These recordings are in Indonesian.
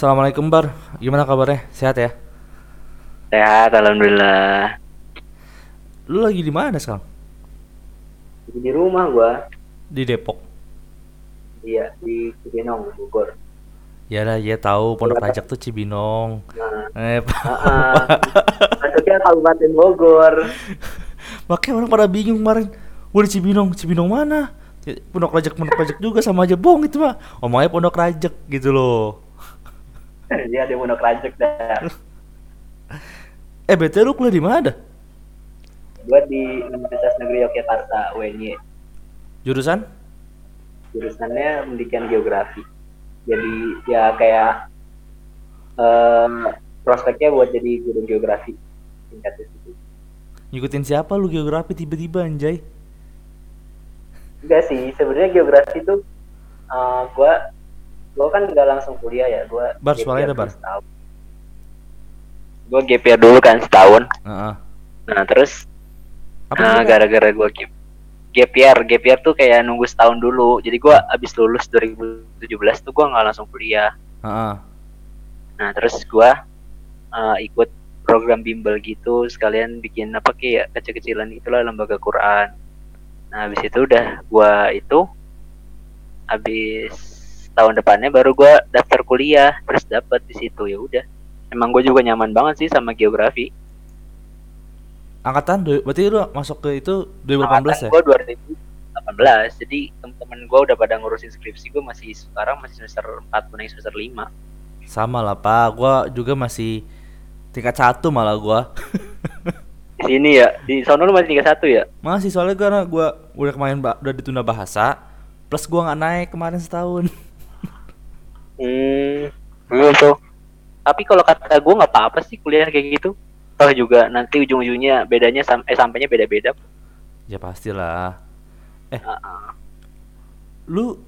Assalamualaikum Bar, gimana kabarnya? Sehat ya? Sehat, alhamdulillah. Lu lagi di mana sekarang? Di rumah gua. Di Depok. Iya, di Cibinong, Bogor. Ya lah, ya tahu Pondok Rajak tuh Cibinong. Nah, Eh, heeh. Maksudnya Kabupaten Bogor. makanya orang pada bingung kemarin. Gua di Cibinong, Cibinong mana? Pondok Rajak, Pondok Rajak juga sama aja bohong itu mah. Omongnya Pondok Rajak gitu loh. Dia di Pondok Rajak dah. Eh, BT lu kuliah di mana dah? Gua di Universitas Negeri Yogyakarta, UNY. Jurusan? Jurusannya pendidikan geografi. Jadi ya kayak eh prospeknya buat jadi guru geografi. Tingkatnya situ. Ngikutin siapa lu geografi tiba-tiba anjay? Enggak sih, sebenarnya geografi itu eh gua gua kan nggak langsung kuliah ya, gua Bar, suaranya ada, Bar. Gua gap year dulu kan setahun. Heeh. Nah, terus Apa nah, gara-gara gua gap gap year, gap year tuh kayak nunggu setahun dulu. Jadi gua abis lulus 2017 tuh gua nggak langsung kuliah. Heeh. Nah, terus gua eh, ikut program bimbel gitu, sekalian bikin apa kayak kecil-kecilan itulah lembaga Quran. Nah, habis itu udah gua itu habis tahun depannya baru gua daftar kuliah, terus dapat di situ ya udah. Emang gue juga nyaman banget sih sama geografi. Angkatan, berarti lu masuk ke itu 2018 ya? Gue 2018, jadi teman-teman gue udah pada ngurusin skripsi, gue masih sekarang masih semester 4 naik semester 5 Sama lah pak, gua juga masih tingkat satu malah gua. Di sini ya, di sono lu masih tingkat satu ya? Masih soalnya karena gua udah kemarin udah ditunda bahasa, plus gua nggak naik kemarin setahun. Hmm, tuh. Tapi kalau kata gue nggak apa-apa sih kuliah kayak gitu. Toh juga nanti ujung-ujungnya bedanya sam eh sampainya beda-beda. ya pastilah. Heeh. Lu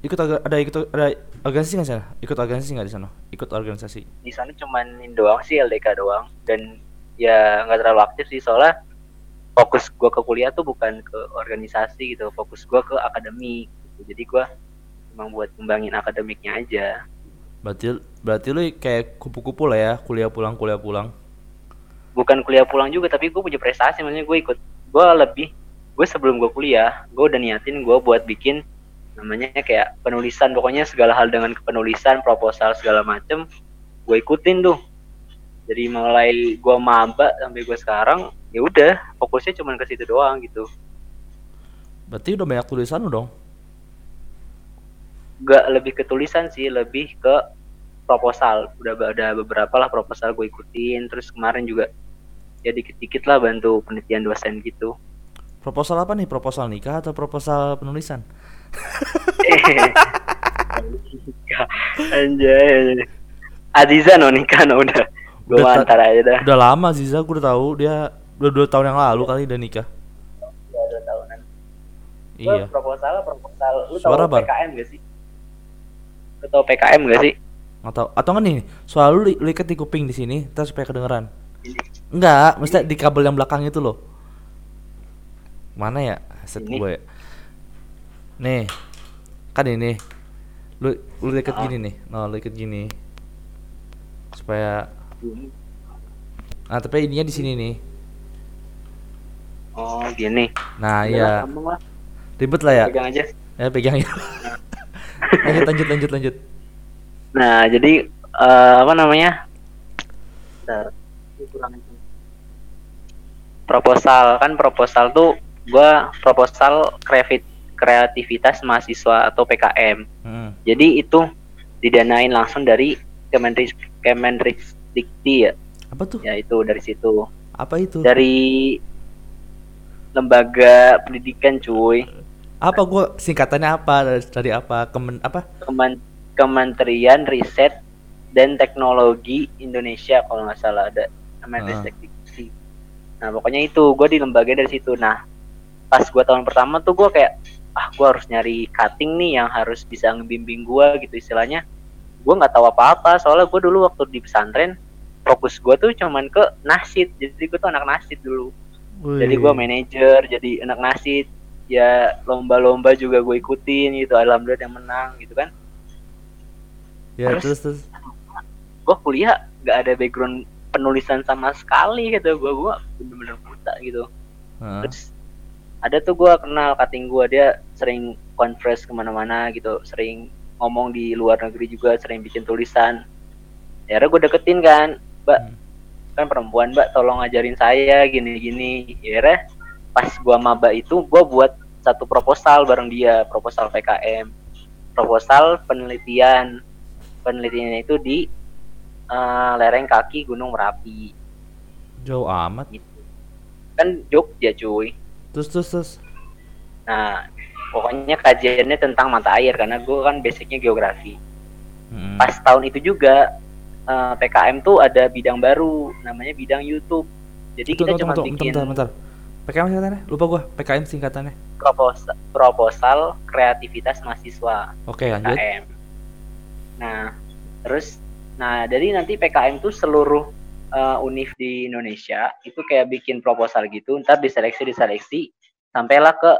ikut aga- ada ikut ada organisasi nggak sana? Ikut organisasi nggak di sana? Ikut organisasi. Di sana cuman doang sih LDK doang dan ya nggak terlalu aktif sih soalnya fokus gue ke kuliah tuh bukan ke organisasi gitu, fokus gue ke akademik. Gitu. Jadi gue emang buat kembangin akademiknya aja. Berarti berarti lu kayak kupu-kupu lah ya, kuliah pulang kuliah pulang. bukan kuliah pulang juga tapi gue punya prestasi maksudnya gue ikut gue lebih gue sebelum gue kuliah gue udah niatin gue buat bikin namanya kayak penulisan pokoknya segala hal dengan penulisan proposal segala macem gue ikutin tuh jadi mulai gue maba sampai gue sekarang ya udah fokusnya cuma ke situ doang gitu Berarti udah banyak tulisan lu dong. Gak lebih ke tulisan sih lebih ke proposal udah ada beberapa lah proposal gue ikutin terus kemarin juga ya dikit-dikit lah bantu penelitian dosen gitu Proposal apa nih? Proposal nikah atau proposal penulisan? Anjay. Aziza no nikah no udah. Gue antar aja dah. Udah lama Ziza, gua udah tahu dia udah dua tahun yang lalu kali udah nikah. Udah dua tahunan. Iya. proposal proposal lu Suara, tahu Bar. PKM gak sih? Lu tahu PKM gak sih? Atau atau enggak nih? Soal lu li- lu ikat di kuping di sini, terus supaya kedengeran. Enggak, mesti di kabel yang belakang itu loh. Mana ya? Set Ini. gue. ya. Nih. Kan ini. Lu lu ikat Ah. gini nih. Nah, lu ikat gini. Supaya. Nah, tapi ininya di sini nih. Oh gini. Nah, iya. Ribet lah ya. Pegang aja. Ya pegang ya. lanjut lanjut lanjut lanjut. Nah jadi eh, apa namanya? Bentar. Proposal kan proposal tuh gua proposal kreatif kreativitas mahasiswa atau PKM. Hmm. Jadi itu didanain langsung dari Kemenris Kemendikti ya, Apa tuh? ya itu dari situ. Apa itu? Dari lembaga pendidikan cuy, Apa gua singkatannya apa dari, apa? Kemen apa? Kemen- Kementerian Riset dan Teknologi Indonesia kalau nggak salah ada namanya. Ristekdikti. Nah pokoknya itu gue di lembaga dari situ. Nah pas gue tahun pertama tuh gue kayak ah gue harus nyari cutting nih yang harus bisa ngebimbing gue gitu istilahnya. Gue nggak tahu apa-apa soalnya gue dulu waktu di pesantren fokus gue tuh cuman ke nasid jadi gue tuh anak nasid dulu. Jadi gue Wih. manajer jadi anak nasid ya lomba-lomba juga gue ikutin gitu alhamdulillah yang menang gitu kan Ya Terus? terus terus. gue kuliah nggak ada background penulisan sama sekali gitu gue gue bener-bener buta gitu Heeh. terus ada tuh gue kenal kating gue dia sering conference ke mana-mana gitu sering ngomong di luar negeri juga sering bikin tulisan ya gue deketin kan mbak Hmm. kan perempuan mbak tolong ajarin saya gini-gini ya pas gua maba itu gua buat satu proposal bareng dia proposal PKM proposal penelitian penelitiannya itu di eh, lereng kaki Gunung Merapi Jauh amat. gitu kan Jogja cuy Terus terus terus. nah pokoknya kajiannya tentang mata air karena gua kan basicnya geografi Mm-mm. pas tahun itu juga eh, PKM tuh ada bidang baru namanya bidang YouTube jadi Tunggu, kita tunggu, cuma tunggu, bikin bentar, bentar. PKM singkatannya? Lupa gua. PKM singkatannya. proposal, proposal kreativitas mahasiswa Oke, lanjut. PKM. Nah, terus nah dari nanti PKM tuh seluruh eh, univ di Indonesia itu kayak bikin proposal gitu, ntar diseleksi diseleksi sampailah ke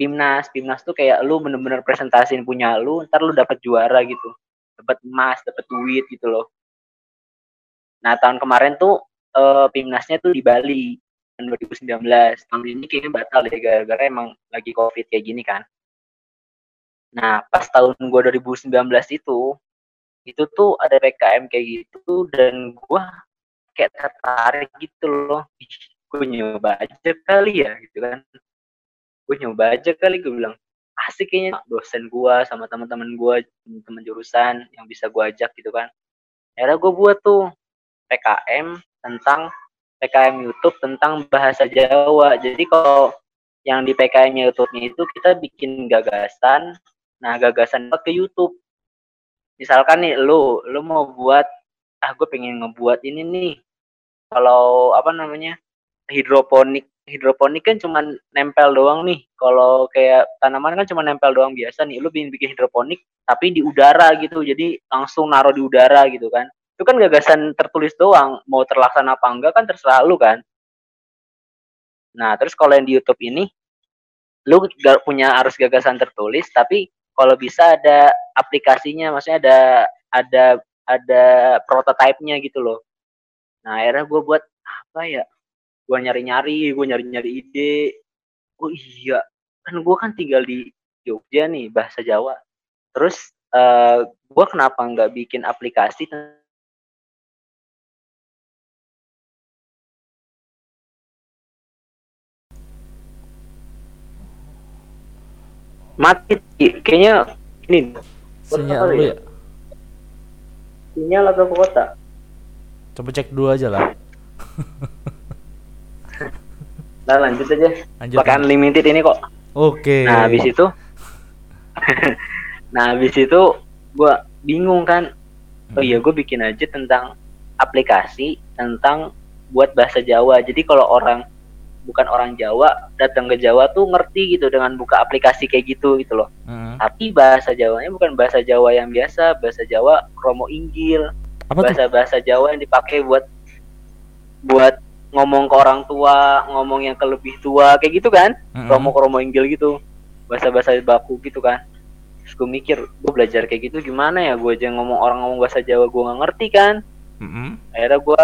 Pimnas. Pimnas tuh kayak lu bener-bener presentasiin punya lu, ntar lu dapat juara gitu. Dapat emas, dapat duit gitu loh. Nah, tahun kemarin tuh eh, Pimnasnya tuh di Bali tahun 2019. Tahun ini kayaknya batal deh gara-gara emang lagi Covid kayak gini kan. Nah, pas tahun gua 2019 itu itu tuh ada PKM kayak gitu dan gua kayak tertarik gitu loh. Gue nyoba aja kali ya gitu kan. Gue nyoba aja kali gue bilang asik kayaknya dosen gua sama teman-teman gua teman jurusan yang bisa gua ajak gitu kan. Akhirnya gue buat tuh PKM tentang PKM YouTube tentang bahasa Jawa. Jadi kalau yang di PKM YouTube-nya itu kita bikin gagasan. Nah, gagasan ke YouTube. Misalkan nih lu, lu mau buat ah gue pengen ngebuat ini nih. Kalau apa namanya? hidroponik. Hidroponik kan cuma nempel doang nih. Kalau kayak tanaman kan cuma nempel doang biasa nih. Lu bikin bikin hidroponik tapi di udara gitu. Jadi langsung naruh di udara gitu kan itu kan gagasan tertulis doang mau terlaksana apa enggak kan terserah lu kan. Nah terus kalau yang di YouTube ini lu gak punya harus gagasan tertulis tapi kalau bisa ada aplikasinya maksudnya ada ada ada prototipenya gitu loh. Nah akhirnya gue buat apa ya gue nyari-nyari gue nyari-nyari ide. Oh iya kan gue kan tinggal di Jogja nih bahasa Jawa. Terus eh gue kenapa nggak bikin aplikasi mati kayaknya ini Sinyal lu ya. sinyal atau kota Coba cek dulu aja lah. nah lanjut aja Lanjut. pakai unlimited ini kok Oke. nah habis itu nah habis itu gua bingung kan oh iya gue bikin aja tentang aplikasi tentang buat bahasa Jawa jadi kalau orang bukan orang Jawa datang ke Jawa tuh ngerti gitu dengan buka aplikasi kayak gitu gitu loh Mm-mm. tapi bahasa Jawanya bukan bahasa Jawa yang biasa bahasa Jawa kromo inggil Apa tuh? bahasa bahasa Jawa yang dipakai buat buat ngomong ke orang tua ngomong yang ke lebih tua kayak gitu kan kromo inggil gitu bahasa bahasa baku gitu kan terus gue mikir gue belajar kayak gitu gimana ya gue aja ngomong orang ngomong bahasa Jawa gue nggak ngerti kan Mm-mm. akhirnya gue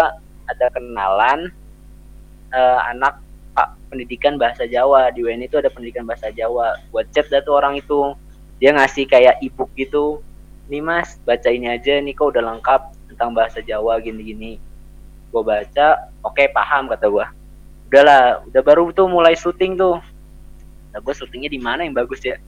ada kenalan eh, anak pendidikan bahasa Jawa. Di UN itu ada pendidikan bahasa Jawa. Buat chat dah tuh orang itu. Dia ngasih kayak ebook gitu. Nih mas baca ini aja. Nih kok udah lengkap tentang bahasa Jawa gini-gini. Gue baca oke paham kata gue udahlah udah baru tuh mulai syuting tuh. Nah gue syutingnya di mana yang bagus ya?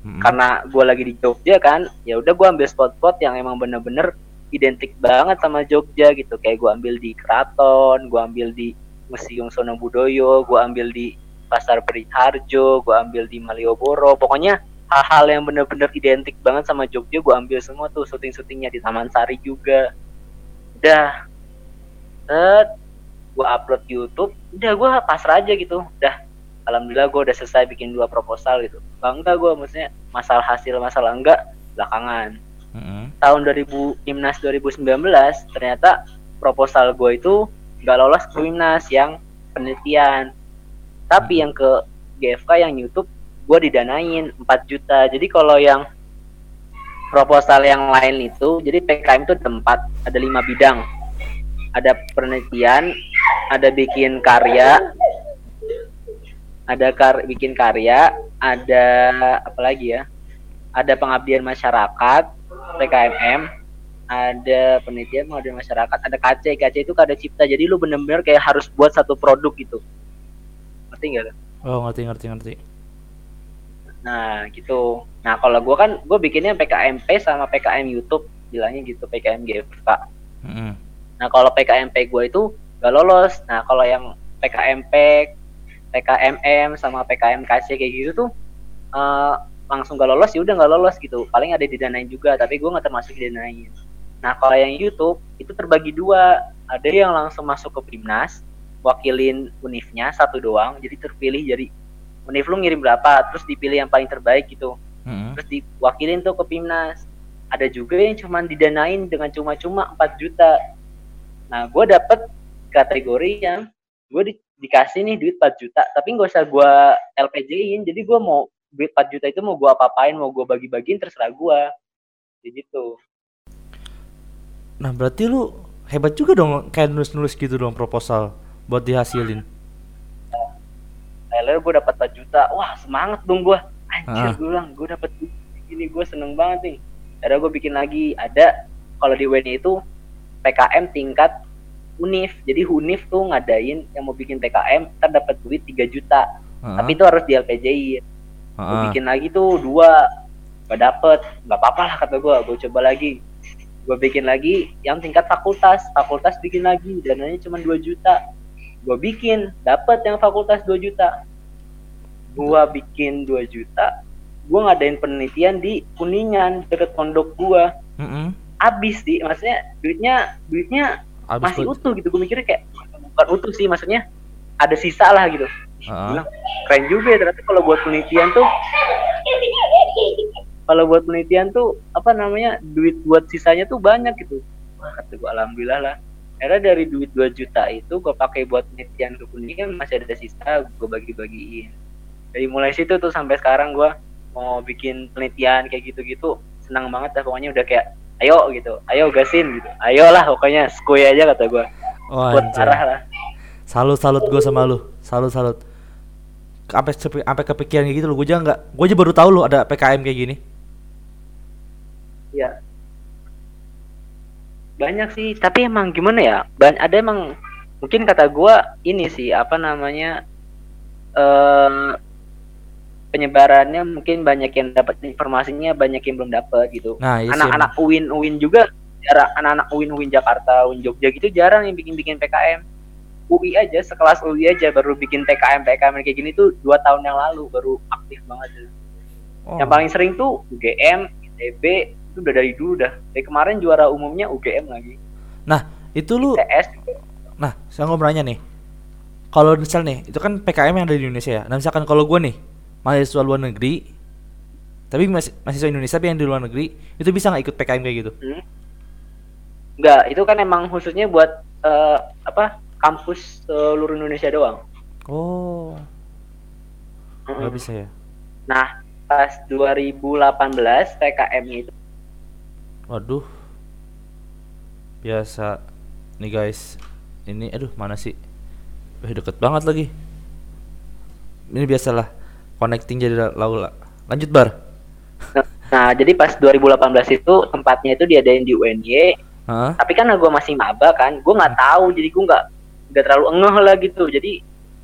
Mm-mm. karena gue lagi di Jogja kan ya udah gue ambil spot-spot yang emang bener-bener identik banget sama Jogja gitu. Kayak gue ambil di Keraton gue ambil di Museum Sono Budoyo gue ambil di Pasar Beringharjo gue ambil di Malioboro. Pokoknya hal-hal yang bener-bener identik banget sama Jogja gue ambil semua tuh syuting-syutingnya di Taman Sari juga. Udah. Set. Gue upload YouTube. Udah gue pasrah aja gitu. Udah. Alhamdulillah gue udah selesai bikin dua proposal gitu. Bangga gue maksudnya masalah hasil masalah enggak belakangan. Mm-mm. tahun 2000 Timnas 2019 ternyata proposal gue itu nggak lolos ke Timnas yang penelitian. Tapi yang ke GFK yang YouTube gue didanain 4 juta. Jadi kalau yang proposal yang lain itu jadi PKM itu tempat ada lima bidang. Ada penelitian ada bikin karya ada kar bikin karya ada apa lagi ya? Ada pengabdian masyarakat PKMM ada penelitian pengabdian masyarakat ada KC KC itu kada cipta jadi lu bener-bener kayak harus buat satu produk gitu ngerti nggak lu? Oh ngerti ngerti ngerti. Nah gitu. Nah kalau gua kan gue bikinnya PKMP sama PKM YouTube bilangnya gitu PKM GFK. Mm-mm. Nah kalau PKMP gue itu gak lolos. Nah kalau yang PKMP, PKMM sama PKMKC kayak gitu tuh eh, langsung gak lolos ya udah gak lolos gitu. Paling ada didanain juga tapi gue nggak termasuk didanain. Nah kalau yang YouTube itu terbagi dua. Ada yang langsung masuk ke Primnas, wakilin univnya satu doang, jadi terpilih jadi univ lu ngirim berapa, terus dipilih yang paling terbaik gitu. Mm-mm. terus diwakilin tuh ke Pimnas ada juga yang cuman didanain dengan cuma-cuma 4 juta. Nah gue dapet kategori yang gue di- dikasih nih duit 4 juta tapi nggak usah gue LPJ-in jadi gue mau duit 4 juta itu mau gue apa-apain mau gue bagi-bagiin terserah gue Kayak gitu Nah berarti lu hebat juga dong kayak nulis-nulis gitu dong proposal buat dihasilin. Tyler gue dapat 4 juta. Wah semangat dong gue anjir Ah. gue bilang gue dapat ini gue seneng banget nih. Ada gue bikin lagi. Ada kalau di WNI itu PKM tingkat univ jadi univ tuh ngadain yang mau bikin PKM ntar dapat duit 3 juta. Heeh. tapi itu harus di LPJI gue Heeh. bikin lagi tuh dua. Gak dapet. Nggak apa-apa lah kata gue gue coba lagi gue bikin lagi yang tingkat fakultas. Fakultas bikin lagi dananya cuma 2 juta. Gue bikin dapet yang fakultas 2 juta. Gue bikin 2 juta gue ngadain penelitian di kuningan deket pondok gue Mm-mm. abis sih maksudnya duitnya duitnya Abis masih lu- utuh gitu. Gue mikirnya kayak bukan utuh sih maksudnya ada sisa lah gitu. Heeh. bilang keren juga ya ternyata kalau buat penelitian tuh kalau buat penelitian tuh apa namanya duit buat sisanya tuh banyak gitu wah kata gue alhamdulillah lah akhirnya dari duit 2 juta itu gue pakai buat penelitian ke kuningan masih ada sisa gue bagi-bagiin dari mulai situ tuh sampai sekarang gue mau bikin penelitian kayak gitu-gitu senang banget dah pokoknya udah kayak ayo gitu ayo gasin gitu ayolah pokoknya skuy aja kata gue Oh, buat parah lah Salut salut gue sama lu. Salut salut. Sampai sampai kepikiran kayak gitu lu. Gue aja nggak. Gue aja baru tahu lu ada PKM kayak gini. Ya banyak sih tapi emang gimana ya ban ada emang mungkin kata gua ini sih apa namanya eh penyebarannya mungkin banyak yang dapat informasinya banyak yang belum dapat gitu. Nah, iya anak-anak UIN UIN juga jarang anak-anak UIN UIN Jakarta UIN Jogja gitu jarang yang bikin bikin PKM UI aja sekelas UI aja baru bikin PKM PKM kayak gini tuh dua tahun yang lalu baru aktif banget. Oh. yang paling sering tuh UGM, ITB itu udah dari dulu dah. Dari kemarin juara umumnya UGM lagi. Nah, itu lu TS juga. Nah, saya mau nanya nih. Kalau misal nih, itu kan PKM yang ada di Indonesia ya. Nah, misalkan kalau gue nih, mahasiswa luar negeri, tapi masih mahasiswa Indonesia tapi yang di luar negeri, itu bisa nggak ikut PKM kayak gitu? Hmm? Enggak, itu kan emang khususnya buat eh, apa? kampus seluruh Indonesia doang. Oh, Mm-mm. nggak bisa ya? Nah, pas 2018 PKM itu Waduh, biasa nih guys. Ini, aduh mana sih? Eh, deket banget lagi. Ini biasalah connecting jadi laula. Lanjut bar. Nah, jadi pas 2018 itu tempatnya itu diadain di UNY, Hah? tapi kan gue masih maba kan, gue nggak tahu, jadi gue nggak nggak terlalu engeh lah gitu. Jadi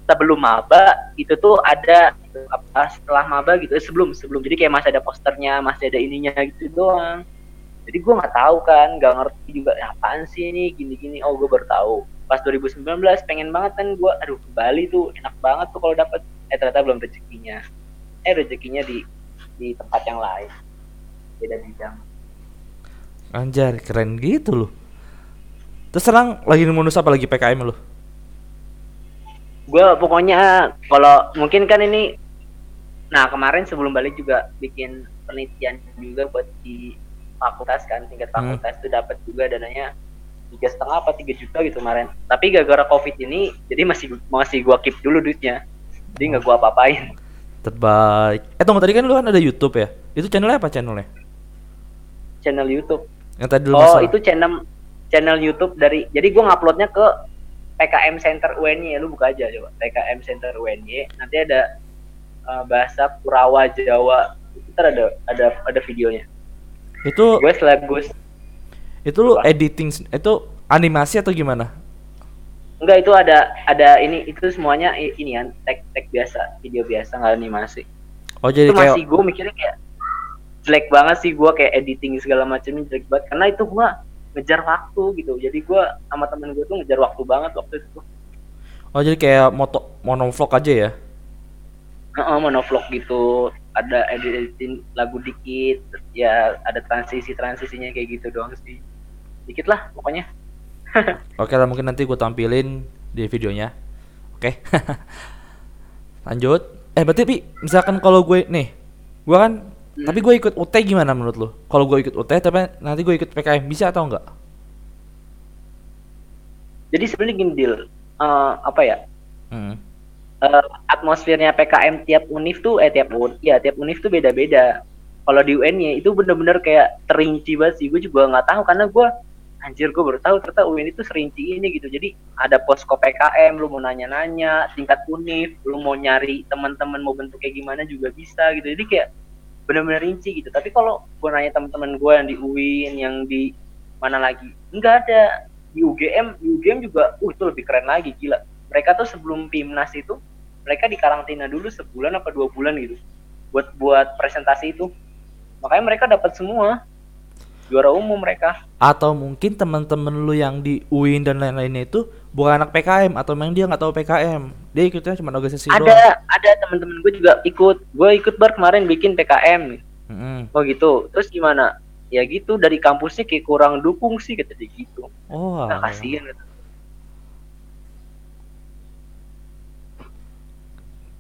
sebelum maba itu tuh ada apa setelah maba gitu, eh, sebelum sebelum jadi kayak masih ada posternya, masih ada ininya gitu doang. Jadi gue nggak tahu kan, nggak ngerti juga "Ya, apaan sih ini gini-gini. Oh gue baru tahu. Pas 2019 pengen banget kan gue, aduh ke Bali tuh enak banget tuh kalau dapet. Eh ternyata belum rezekinya. Eh rezekinya di di tempat yang lain, beda bidang. Anjar, keren gitu loh. Terus sekarang lagi ngemunus apa lagi PKM lu? gue pokoknya kalau mungkin kan ini nah kemarin sebelum balik juga bikin penelitian juga buat di fakultas kan tingkat Hmm. fakultas itu dapat juga dananya tiga setengah apa tiga juta gitu kemarin tapi gara-gara covid ini jadi masih masih gua keep dulu duitnya jadi nggak gua apa-apain Terbaik. Eh tunggu tadi kan lu kan ada YouTube ya? Itu channelnya apa channelnya? channel YouTube. Yang tadi lu Oh, masalah. itu channel channel YouTube dari jadi gua nguploadnya ke PKM Center UNY lu buka aja coba PKM Center UNY nanti ada uh, bahasa Kurawa Jawa ntar ada ada ada videonya Itu gue setelah gue itu lu Apa? editing itu animasi atau gimana? enggak itu ada ada ini itu semuanya ini kan tag tag biasa video biasa nggak animasi Oh jadi itu kayak masih gue mikirnya kayak jelek banget sih gue kayak editing segala macamnya jelek banget karena itu gue ngejar waktu gitu jadi gue sama temen gue tuh ngejar waktu banget waktu itu Oh jadi kayak moto monovlog aja ya? Heeh, monovlog gitu ada editing lagu dikit ya ada transisi transisinya kayak gitu doang sih dikit lah pokoknya Oke lah mungkin nanti gue tampilin di videonya. Oke. Lanjut. Eh berarti Pi, misalkan kalau gue nih, gue kan Hmm. tapi gue ikut UT gimana menurut lu? Kalau gue ikut UT tapi nanti gue ikut PKM bisa atau enggak? jadi sebenarnya gini deal Eh, apa ya Hmm. Eh, atmosfernya PKM tiap univ tuh eh tiap un ya tiap univ tuh beda-beda. Kalau di UN itu bener-bener kayak terinci banget sih. Gue juga nggak tahu karena gue anjir gue baru tahu ternyata UN itu serinci ini gitu. Jadi ada posko PKM lu mau nanya-nanya tingkat univ lu mau nyari teman-teman mau bentuk kayak gimana juga bisa gitu. Jadi kayak bener-bener rinci gitu. Tapi kalau gue nanya teman-teman gue yang di UIN yang di mana lagi nggak ada. Di UGM di UGM juga uh itu lebih keren lagi gila mereka tuh sebelum PIMNAS itu mereka di karantina dulu sebulan apa dua bulan gitu buat buat presentasi itu makanya mereka dapat semua juara umum mereka Atau mungkin teman-teman lu yang di UIN dan lain-lainnya itu bukan anak PKM atau memang dia nggak tahu PKM. Dia ikutnya cuma organisasi doang. ada ada teman-teman gue juga ikut gue ikut bar kemarin bikin PKM Mm-mm. oh gitu terus gimana ya gitu dari kampusnya kayak kurang dukung sih kata dia gitu Oh, nah kasihan kata.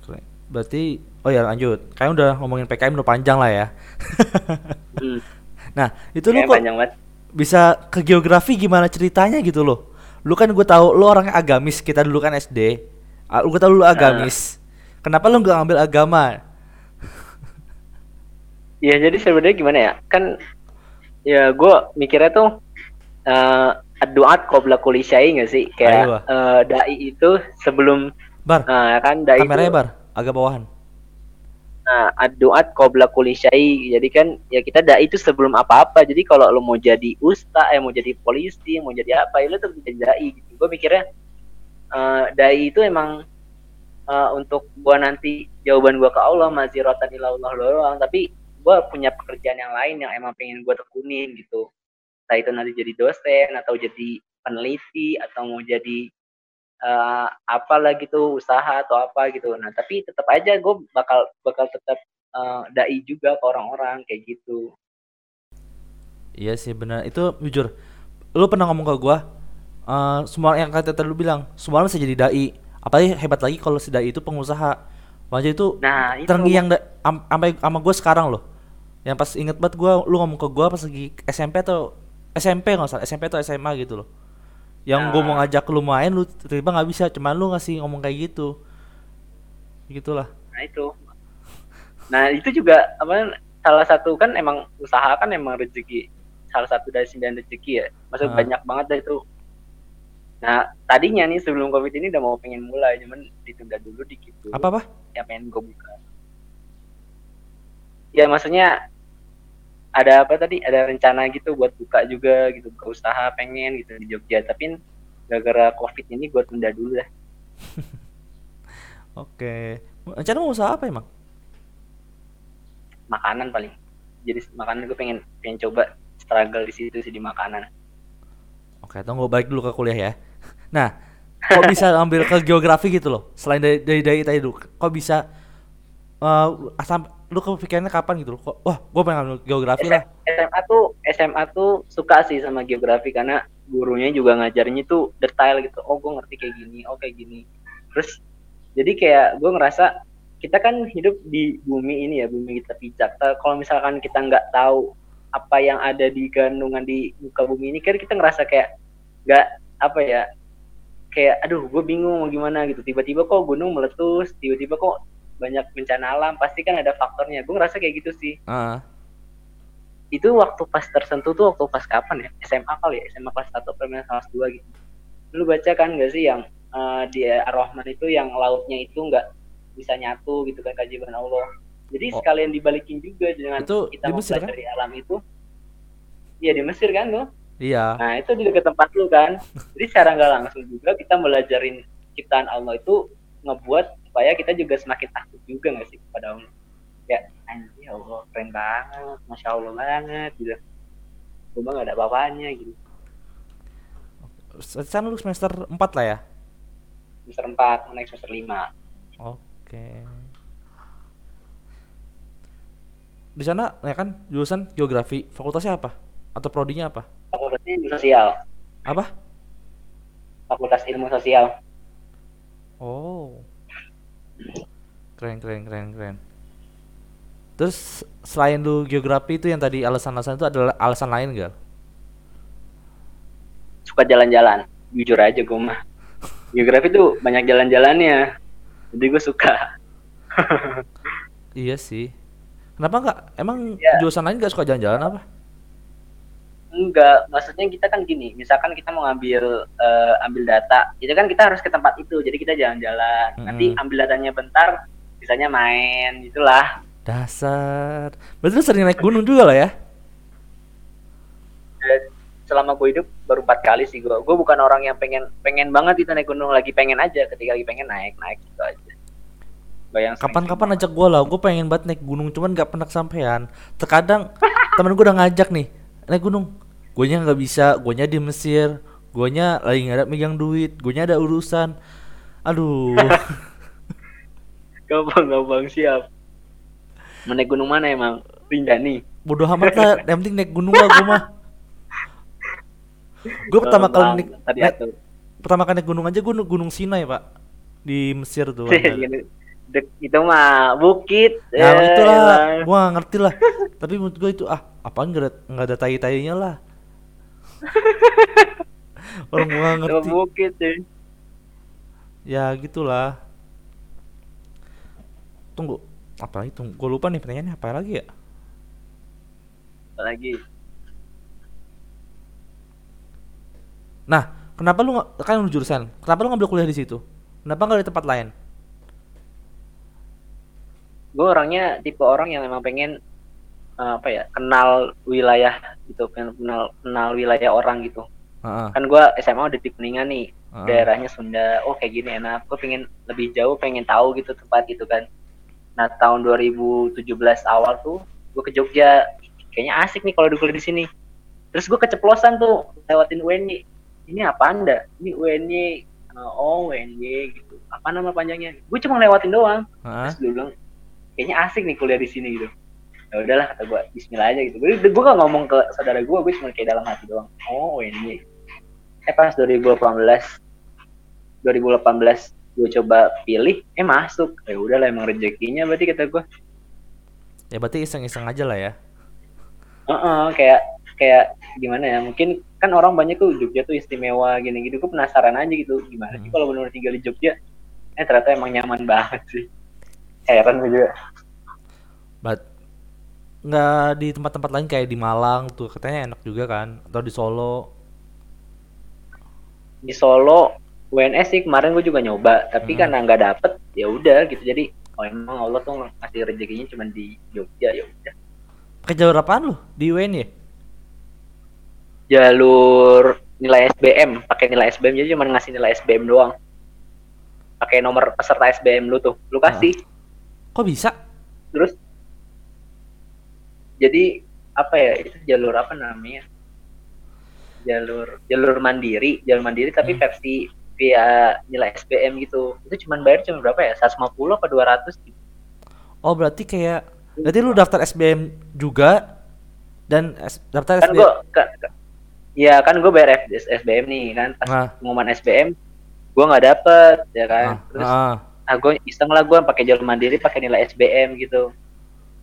Keren. Berarti oh ya lanjut. Kayaknya udah ngomongin PKM udah panjang lah ya. hmm. Nah, itu lu Kayak kok panjang banget bisa ke geografi gimana ceritanya gitu loh. Lu kan gue tahu lu orangnya agamis, kita dulu kan SD. Ah, Lu gue tahu lu agamis. Kenapa lu nggak ngambil agama? Ya jadi sebenarnya gimana ya? Kan ya gue mikirnya tuh eh doa qabla kulli syai nggak sih? Kayak Ayo. eh, dai itu sebelum Bar, eh, kan dai kameranya itu bar, agak bawahan. nah doa qabla kulli. Jadi kan ya kita dai itu sebelum apa-apa. Jadi kalau lo mau jadi usta, eh mau jadi polisi, mau jadi apa, ya lo tuh jadi dai gitu. Gue mikirnya eh, dai itu emang eh, untuk gua nanti jawaban gua ke Allah masih rotan ilallah doang tapi gua punya pekerjaan yang lain yang emang pengen gua tekunin gitu entah itu nanti jadi dosen atau jadi peneliti atau mau jadi eh, apalah gitu usaha atau apa gitu nah tapi tetap aja gue bakal bakal tetap eh, dai juga ke orang-orang kayak gitu Iya sih benar. Itu jujur. Lu pernah ngomong ke gua eh semua yang kata tadi lu bilang, semua orang bisa jadi dai. Apalagi hebat lagi kalau si dai itu pengusaha. Makanya itu nah itu terngiang da- am- sampai sama gue sekarang loh yang pas inget banget gue lu ngomong ke gue pas lagi SMP atau SMP nggak salah SMP atau SMA gitu loh yang gue mau Nah. ngajak lu main lu tiba nggak bisa. Cuman lu ngasih ngomong kayak gitu. Gitulah nah itu. Nah itu juga apa salah satu kan emang usaha kan emang rezeki. Salah satu dari sembilan rezeki ya. Maksud Ah. banyak banget dah itu. Nah tadinya nih sebelum covid ini udah mau pengen mulai. Cuman ditunda dulu dikit dulu. Apa apa? Ya pengen gue buka. Ya maksudnya ada apa tadi? Ada rencana gitu buat buka juga gitu buka usaha pengen gitu di Jogja. Tapi gara-gara covid ini gue tunda dulu lah oke. Rencana mau usaha apa emang? Makanan paling. Jadi makanan gue pengen pengen coba struggle di situ sih di makanan. Oke tunggu balik dulu ke kuliah ya. Nah kok bisa ambil ke geografi gitu loh? Selain dari dari, dari tadi dulu kok bisa eh asam lu kepikirannya kapan gitu? Kok wah gue pengen ambil geografi lah. SMA tuh SMA tuh suka sih sama geografi karena gurunya juga ngajarnya tuh detail gitu. Oh gue ngerti kayak gini oh kayak gini. Terus jadi kayak gue ngerasa kita kan hidup di bumi ini ya bumi kita pijak. Ta- kalau misalkan kita nggak tahu apa yang ada di kandungan di muka bumi ini kan kita ngerasa kayak nggak apa ya kayak aduh gue bingung mau gimana gitu. Tiba-tiba kok gunung meletus tiba-tiba kok banyak bencana alam pasti kan ada faktornya gue ngerasa kayak gitu sih Ah. itu waktu pas tersentuh tuh waktu pas kapan ya SMA kali ya SMA kelas satu atau kelas dua gitu lu baca kan gak sih yang uh, di Ar-Rahman itu yang lautnya itu nggak bisa nyatu gitu kan kajian Allah jadi Oh. sekalian dibalikin juga dengan Itu kita di Mesir, kan? dari alam itu Iya di Mesir kan tuh Iya. Nah itu di dekat tempat lu kan. Jadi secara nggak langsung juga kita belajarin ciptaan Allah itu ngebuat supaya kita juga semakin takut juga nggak sih kepada Allah. Ya anjir ya Allah keren banget, masya Allah banget gitu. Cuma nggak ada apa-apanya gitu. Sekarang lu semester 4 lah ya? Semester 4, mau naik semester 5. Oke. Di sana ya kan jurusan geografi, fakultasnya apa? Atau prodinya apa? Fakultasnya ilmu sosial. Apa? Fakultas ilmu sosial. Oh. Keren keren keren keren. Terus selain lu geografi itu yang tadi alasan-alasan itu adalah alasan lain gak? Suka jalan-jalan. Jujur aja gue mah. Geografi tuh banyak jalan-jalannya. Jadi gue suka. Iya sih. Kenapa nggak? Emang Ya. jurusan lain gak suka jalan-jalan apa? Enggak, maksudnya kita kan gini, misalkan kita mau ngambil eh, ambil data, itu kan kita harus ke tempat itu, jadi kita jalan-jalan. Nanti Mm-mm. ambil datanya bentar, bisanya main, gitulah. Dasar. Berarti lu sering naik gunung juga lah ya? Dan selama gue hidup baru empat kali sih gue. Gue bukan orang yang pengen pengen banget itu naik gunung lagi pengen aja, ketika lagi pengen naik naik gitu aja. Bayang Kapan-kapan ajak gua lah, gue pengen banget naik gunung, cuman nggak pernah kesampaian. Terkadang temen gue udah ngajak nih naik gunung, guanya nggak bisa, guanya di Mesir, guanya lagi nggak ada megang duit, guanya ada urusan. Aduh, Gampang gampang siap. Mau naik gunung mana emang? Rinjani. bodoh amat lah, yang penting naik gunung lah gue mah. Gue pertama kali naik, pertama kali naik gunung aja gue gunung Sinai pak di Mesir tuh. Dek, itu mah bukit. Ya Eh, itulah, emang. gua nggak ngerti lah. Tapi menurut gua itu ah, apaan nggak ada nggak ada lah. Orang gua ngerti. bukit sih. Ya gitulah. Tunggu, apa lagi? Tunggu, gua lupa nih pertanyaannya apa lagi ya? Lagi. Nah, kenapa lu nggak kan lu jurusan? Kenapa lu ngambil kuliah di situ? Kenapa nggak di tempat lain? gue orangnya tipe orang yang memang pengen eh, apa ya kenal wilayah gitu pengen kenal kenal wilayah orang gitu. Heeh, kan gue SMA udah di kuningan nih heeh. daerahnya Sunda. Oh kayak gini enak. Gue pengen lebih jauh pengen tahu gitu tempat gitu kan. Nah tahun 2017 awal tuh gue ke Jogja. Kayaknya asik nih kalau kuliah di sini. Terus gue keceplosan tuh lewatin UNY ini apa anda ini UNY eh, oh UNY gitu. Apa nama panjangnya? Gue cuma lewatin doang. Heeh. terus gue bilang kayaknya asik nih kuliah di sini gitu ya udahlah kata gue Bismillah aja gitu. Gue gue gak ngomong ke saudara gue gue cuma kayak dalam hati doang. Oh ini. Eh pas 2018 2018 gue coba pilih eh masuk. Ya udahlah emang rezekinya berarti kata gue Ya berarti iseng-iseng aja lah ya. Heeh, kayak kayak gimana ya mungkin kan orang banyak tuh Jogja tuh istimewa gini gitu gue penasaran aja gitu gimana sih Hmm. kalau benar tinggal di Jogja? Eh ternyata emang nyaman banget sih. Heran gue juga. But nggak di tempat-tempat lain kayak di Malang tuh katanya enak juga kan atau di Solo? Di Solo UNS sih kemarin gue juga nyoba tapi Hmm. karena nggak dapet ya udah gitu. Jadi oh emang Allah tuh ngasih rezekinya cuma di Jogja ya udah. Jalur apaan lu? Di UN ya? Jalur nilai SBM pakai nilai SBM jadi cuma ngasih nilai SBM doang. Pakai nomor peserta SBM lu tuh lu kasih. Kok bisa? Terus jadi apa ya itu jalur apa namanya? Jalur jalur mandiri jalur mandiri tapi Hmm. versi via nilai SBM gitu. Itu cuman bayar cuma berapa ya? 150 apa 200 gitu. Oh berarti kayak berarti lu daftar SBM juga dan S- daftar kan SBM gue kan, ya kan gue bayar F- SBM nih kan. Pas Nah. pengumuman SBM gue nggak dapet ya kan. Ah, terus ah, ah gue iseng lah gue pakai jalur mandiri pakai nilai SBM gitu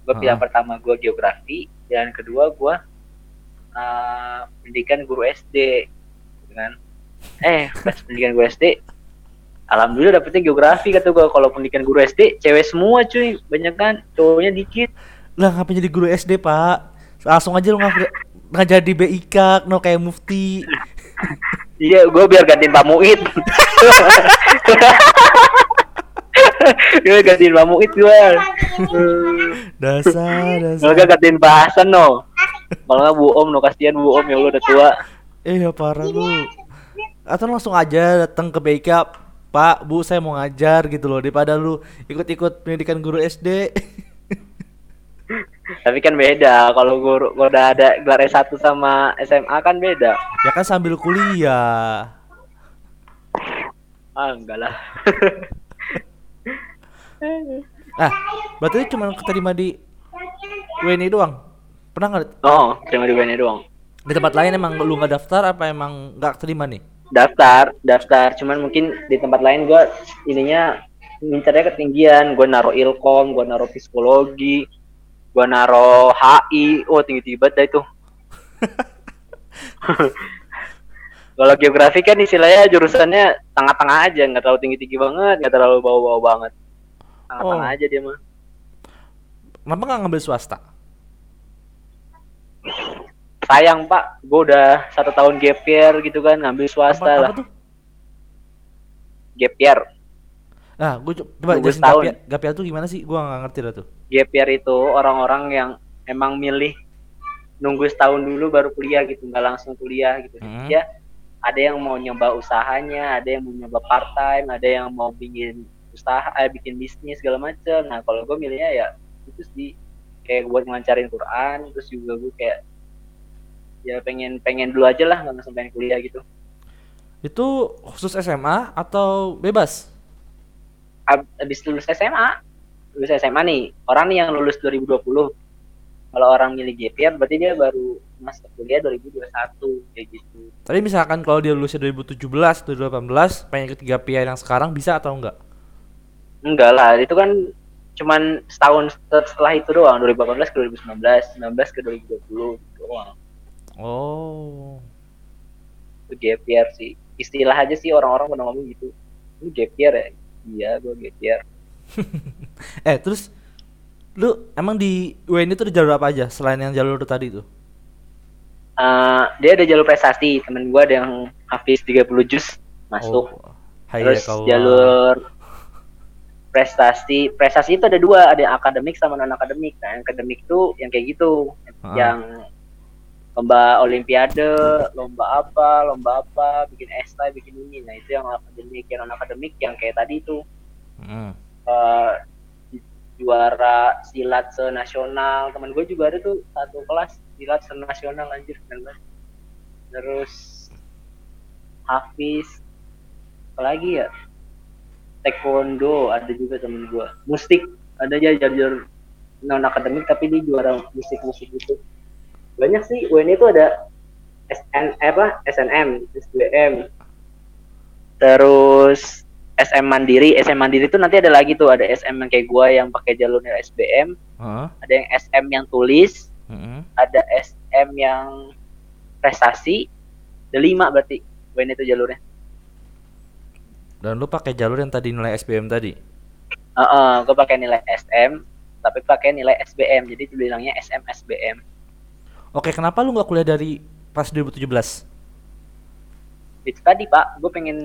gue pilihan Ah. pertama gue geografi dan kedua gue uh, pendidikan guru SD gitu kan eh pas pendidikan guru SD alhamdulillah dapetnya geografi kata gue kalau pendidikan guru SD cewek semua cuy banyak kan cowoknya dikit lah ngapain jadi guru SD pak Langsung aja lu nggak nggak jadi BIK, no kayak mufti. Iya, gue biar gantiin Pak Muid. Gue gantiin Pak Muid gue. Dasar, dasar. gak gantiin Pak Hasan no. Kalau nggak Bu Om no kasihan Bu Om ya lu udah tua. Eh ya parah lu. Atau langsung aja datang ke BIK, Pak, Bu, saya mau ngajar gitu loh daripada lu ikut-ikut pendidikan guru SD. Tapi kan beda kalau guru kalau udah ada gelar S1 sama SMA kan beda. ya kan sambil kuliah. Ah enggak lah. Ah, berarti cuma keterima di WNI doang. Pernah nggak oh, cuma di WNI doang. di tempat lain emang lu nggak daftar apa emang nggak terima nih? Daftar, daftar. Cuman mungkin di tempat lain gua ininya mincernya ketinggian. Gua naro ilkom, gua naro psikologi, gua naro HI. Oh tinggi tinggi banget dah itu. Kalau geografi kan istilahnya jurusannya tengah-tengah aja, nggak terlalu tinggi-tinggi banget, nggak terlalu bawah-bawah banget. Tengah-tengah Oh. aja dia mah. Kenapa nggak ngambil swasta? Sayang pak, gue udah satu tahun gap year gitu kan, ngambil swasta Apa, lah. apa tuh? Gap year. Nah, gue coba jelasin setahun. gapia, gapia tuh gimana sih? Gua nggak ngerti dah tuh. Gap year itu orang-orang yang emang milih nunggu setahun dulu baru kuliah gitu, nggak langsung kuliah gitu. Hmm. Ya, ada yang mau nyoba usahanya, ada yang mau nyoba part time, ada yang mau bikin usaha, eh, bikin bisnis segala macam. Nah kalau gue milihnya ya itu sih kayak buat ngelancarin Quran, terus juga gue kayak ya pengen pengen dulu aja lah nggak langsung pengen kuliah gitu. Itu khusus SMA atau bebas? Ab- Abis lulus SMA, lulus SMA nih, orang nih yang lulus 2020. Kalau orang milih gap year, berarti dia baru masuk kuliah 2021 kayak gitu. Tapi misalkan kalau dia lulusnya 2017 atau 2018, pengen ikut gapia yang sekarang bisa atau enggak? Enggak lah, itu kan cuman setahun setelah itu doang, 2018 ke 2019, 19 ke 2020 gitu doang. Oh. Itu gap year sih. Istilah aja sih orang-orang pada ngomong gitu. Lu gap year ya? Iya, gua gap year. Eh, terus lu emang di UN itu ada jalur apa aja selain yang jalur tadi tuh? Eh, dia ada jalur prestasi, temen gua ada yang habis 30 juz masuk. Oh. Hai Terus ya, jalur prestasi, prestasi itu ada dua, ada yang akademik sama non akademik. Nah, yang akademik itu yang kayak gitu, Ah. yang lomba olimpiade, lomba apa, lomba apa, bikin estai, bikin ini. Nah, itu yang akademik, yang non akademik yang kayak tadi itu Hmm. eh, juara silat senasional. Temen gue juga ada tuh satu kelas silat senasional anjir banget. Terus Hafiz apalagi ya taekwondo ada juga temen gue musik ada aja jalur non akademik tapi dia juara musik musik gitu banyak sih UN itu ada SN apa SNM SBM terus SM Mandiri SM Mandiri itu nanti ada lagi tuh ada SM yang kayak gua yang pakai jalurnya SBM Heeh. ada yang SM yang tulis Heeh. ada SM yang prestasi ada lima berarti UN itu jalurnya Dan lu pakai jalur yang tadi nilai SBM tadi. Heeh, gue pakai nilai SM tapi pakai nilai SBM jadi dibilangnya SM SBM Oke, kenapa lu nggak kuliah dari pas 2017? itu tadi pak gue pengen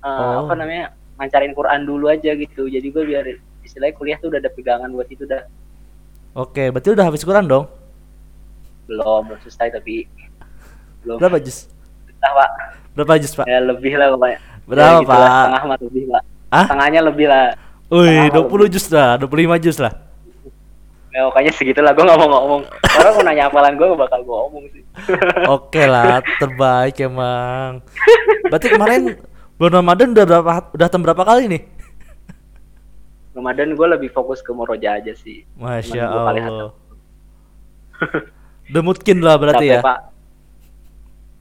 eh, Oh. apa namanya ngancarin Quran dulu aja gitu jadi gue biar istilahnya kuliah tuh udah ada pegangan buat itu dah Oke, berarti udah habis Quran dong? belum belum selesai tapi belum Berapa juz? susah pak Berapa juz, Pak? ya lebih lah pokoknya Berapa, Ya, gitu lah, Pak? setengah mah lebih pak Hah? setengahnya lebih lah Wih, Setengah 20 juz lah, 25 juz lah. ya pokoknya segitulah gue nggak mau ngomong orang mau nanya hafalan gue bakal gue omong sih Oke lah, terbaik emang. Berarti kemarin bulan Ramadan udah berapa udah tem berapa kali nih? Ramadan gue lebih fokus ke Moroja aja sih Masya dua Allah. Udah mungkin lah berarti Capek, ya. pak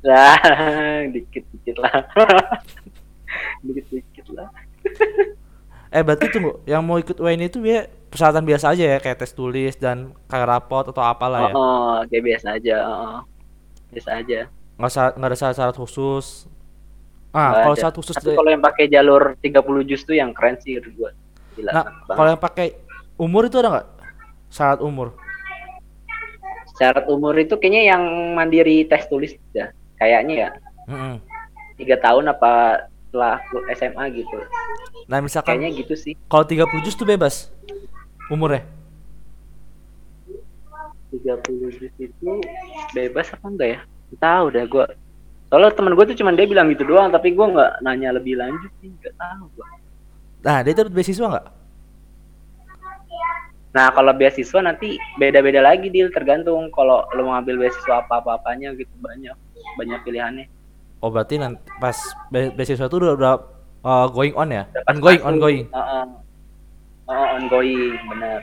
lah dikit dikit lah dikit dikit lah Eh berarti tunggu, yang mau ikut UN itu ya persyaratan biasa aja ya kayak tes tulis dan kayak rapot atau apalah ya. oh, oh, kayak biasa aja oh, oh. biasa aja Nggak nggak ada syarat-syarat khusus. Ah, kalau syarat khusus tapi dari- kalau yang pakai jalur 30 juz tuh yang keren sih gue gila Nah, kalau yang pakai umur itu ada nggak? Syarat umur. syarat umur itu kayaknya yang mandiri tes tulis ya kayaknya ya tiga tahun apa setelah SMA gitu. Nah misalkan kayaknya gitu sih. kalau 30 juz tuh bebas umurnya. 30 juz itu bebas apa enggak ya? Tahu dah gua soalnya teman gue tuh cuman dia bilang gitu doang tapi gua nggak nanya lebih lanjut sih nggak tahu gua. Nah dia dapat beasiswa nggak? nah kalau beasiswa nanti beda-beda lagi deal tergantung kalau lo mau ngambil beasiswa apa apa apanya gitu banyak banyak pilihannya Oh berarti nanti pas be- beasiswa itu udah, udah uh, going on ya? Dapat Ongoing, ongoing. Heeh. Oh, ongoing benar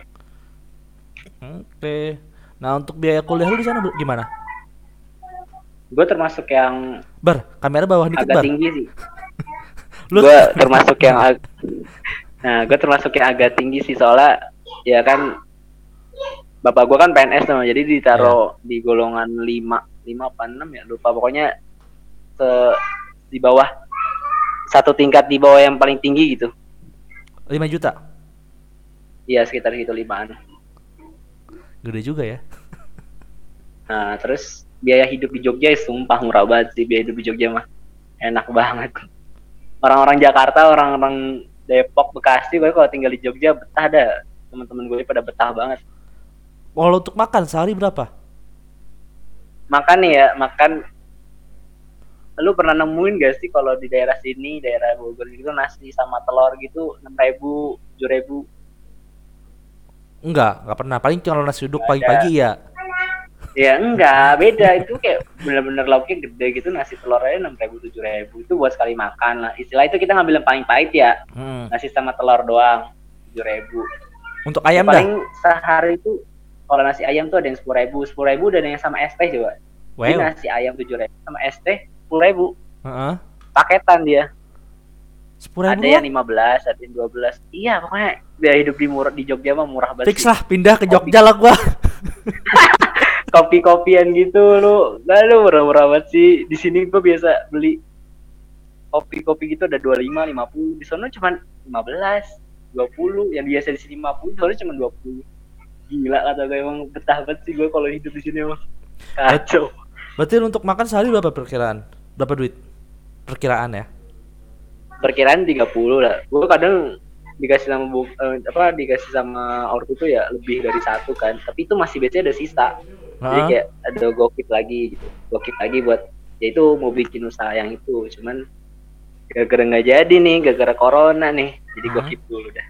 Oke. Nah untuk biaya kuliah lu di sana gimana? gue termasuk yang Bar, kamera bawah dikit agak bar. tinggi sih Lu gue termasuk yang ag- nah gue termasuk yang agak tinggi sih soalnya ya kan bapak gue kan PNS tuh jadi ditaruh Iya. di golongan 5 5 apa 6 ya lupa pokoknya di bawah satu tingkat di bawah yang paling tinggi gitu 5 juta. iya sekitar gitu limaan Gede juga ya. nah terus biaya hidup di Jogja ya sumpah murah banget sih biaya hidup di Jogja mah enak banget orang-orang Jakarta orang-orang Depok Bekasi gue kalau tinggal di Jogja betah dah teman-teman gue pada betah banget Kalau untuk makan sehari berapa? makan nih ya makan lu pernah nemuin gak sih kalau di daerah sini daerah Bogor gitu nasi sama telur gitu enam ribu tujuh ribu Enggak, enggak pernah. Paling kalau nasi uduk pagi-pagi ya. ya enggak beda itu kayak bener-bener lauknya gede gitu nasi telurnya enam ribu tujuh ribu itu buat sekali makan lah istilah itu kita ngambil yang paling pahit ya Hmm. nasi sama telur doang tujuh ribu Untuk ayam dah. paling sehari itu kalau nasi ayam tuh ada yang sepuluh ribu sepuluh ribu dan yang sama es teh coba Jadi Wow. nasi ayam tujuh ribu sama es teh sepuluh ribu Heeh. paketan dia Sepuluh ada ribu yang 15, ada yang 12. Iya, pokoknya biaya hidup di murah di Jogja mah murah banget. Fix lah, pindah ke Jogja lah gua. Kopi-kopian gitu lu. Nah, lu murah-murah banget sih. Di sini gua biasa beli kopi-kopi gitu ada 25, 50. Di sana cuma 15, 20. Yang biasa di sini 50, di sana cuma 20. Gila kata gue emang betah banget sih gue kalau hidup di sini emang. Kacau. Berarti untuk makan sehari berapa perkiraan? Berapa duit? Perkiraan ya. Perkiraan 30 lah. Gue kadang dikasih sama bu, eh, apa dikasih sama ortu tuh ya lebih dari satu kan tapi itu masih biasanya ada sisa jadi Heeh. kayak ada gokip lagi gitu gokip lagi buat ya itu mau bikin usaha yang itu cuman gara-gara nggak jadi nih gara-gara corona nih jadi Hah? gokip dulu dah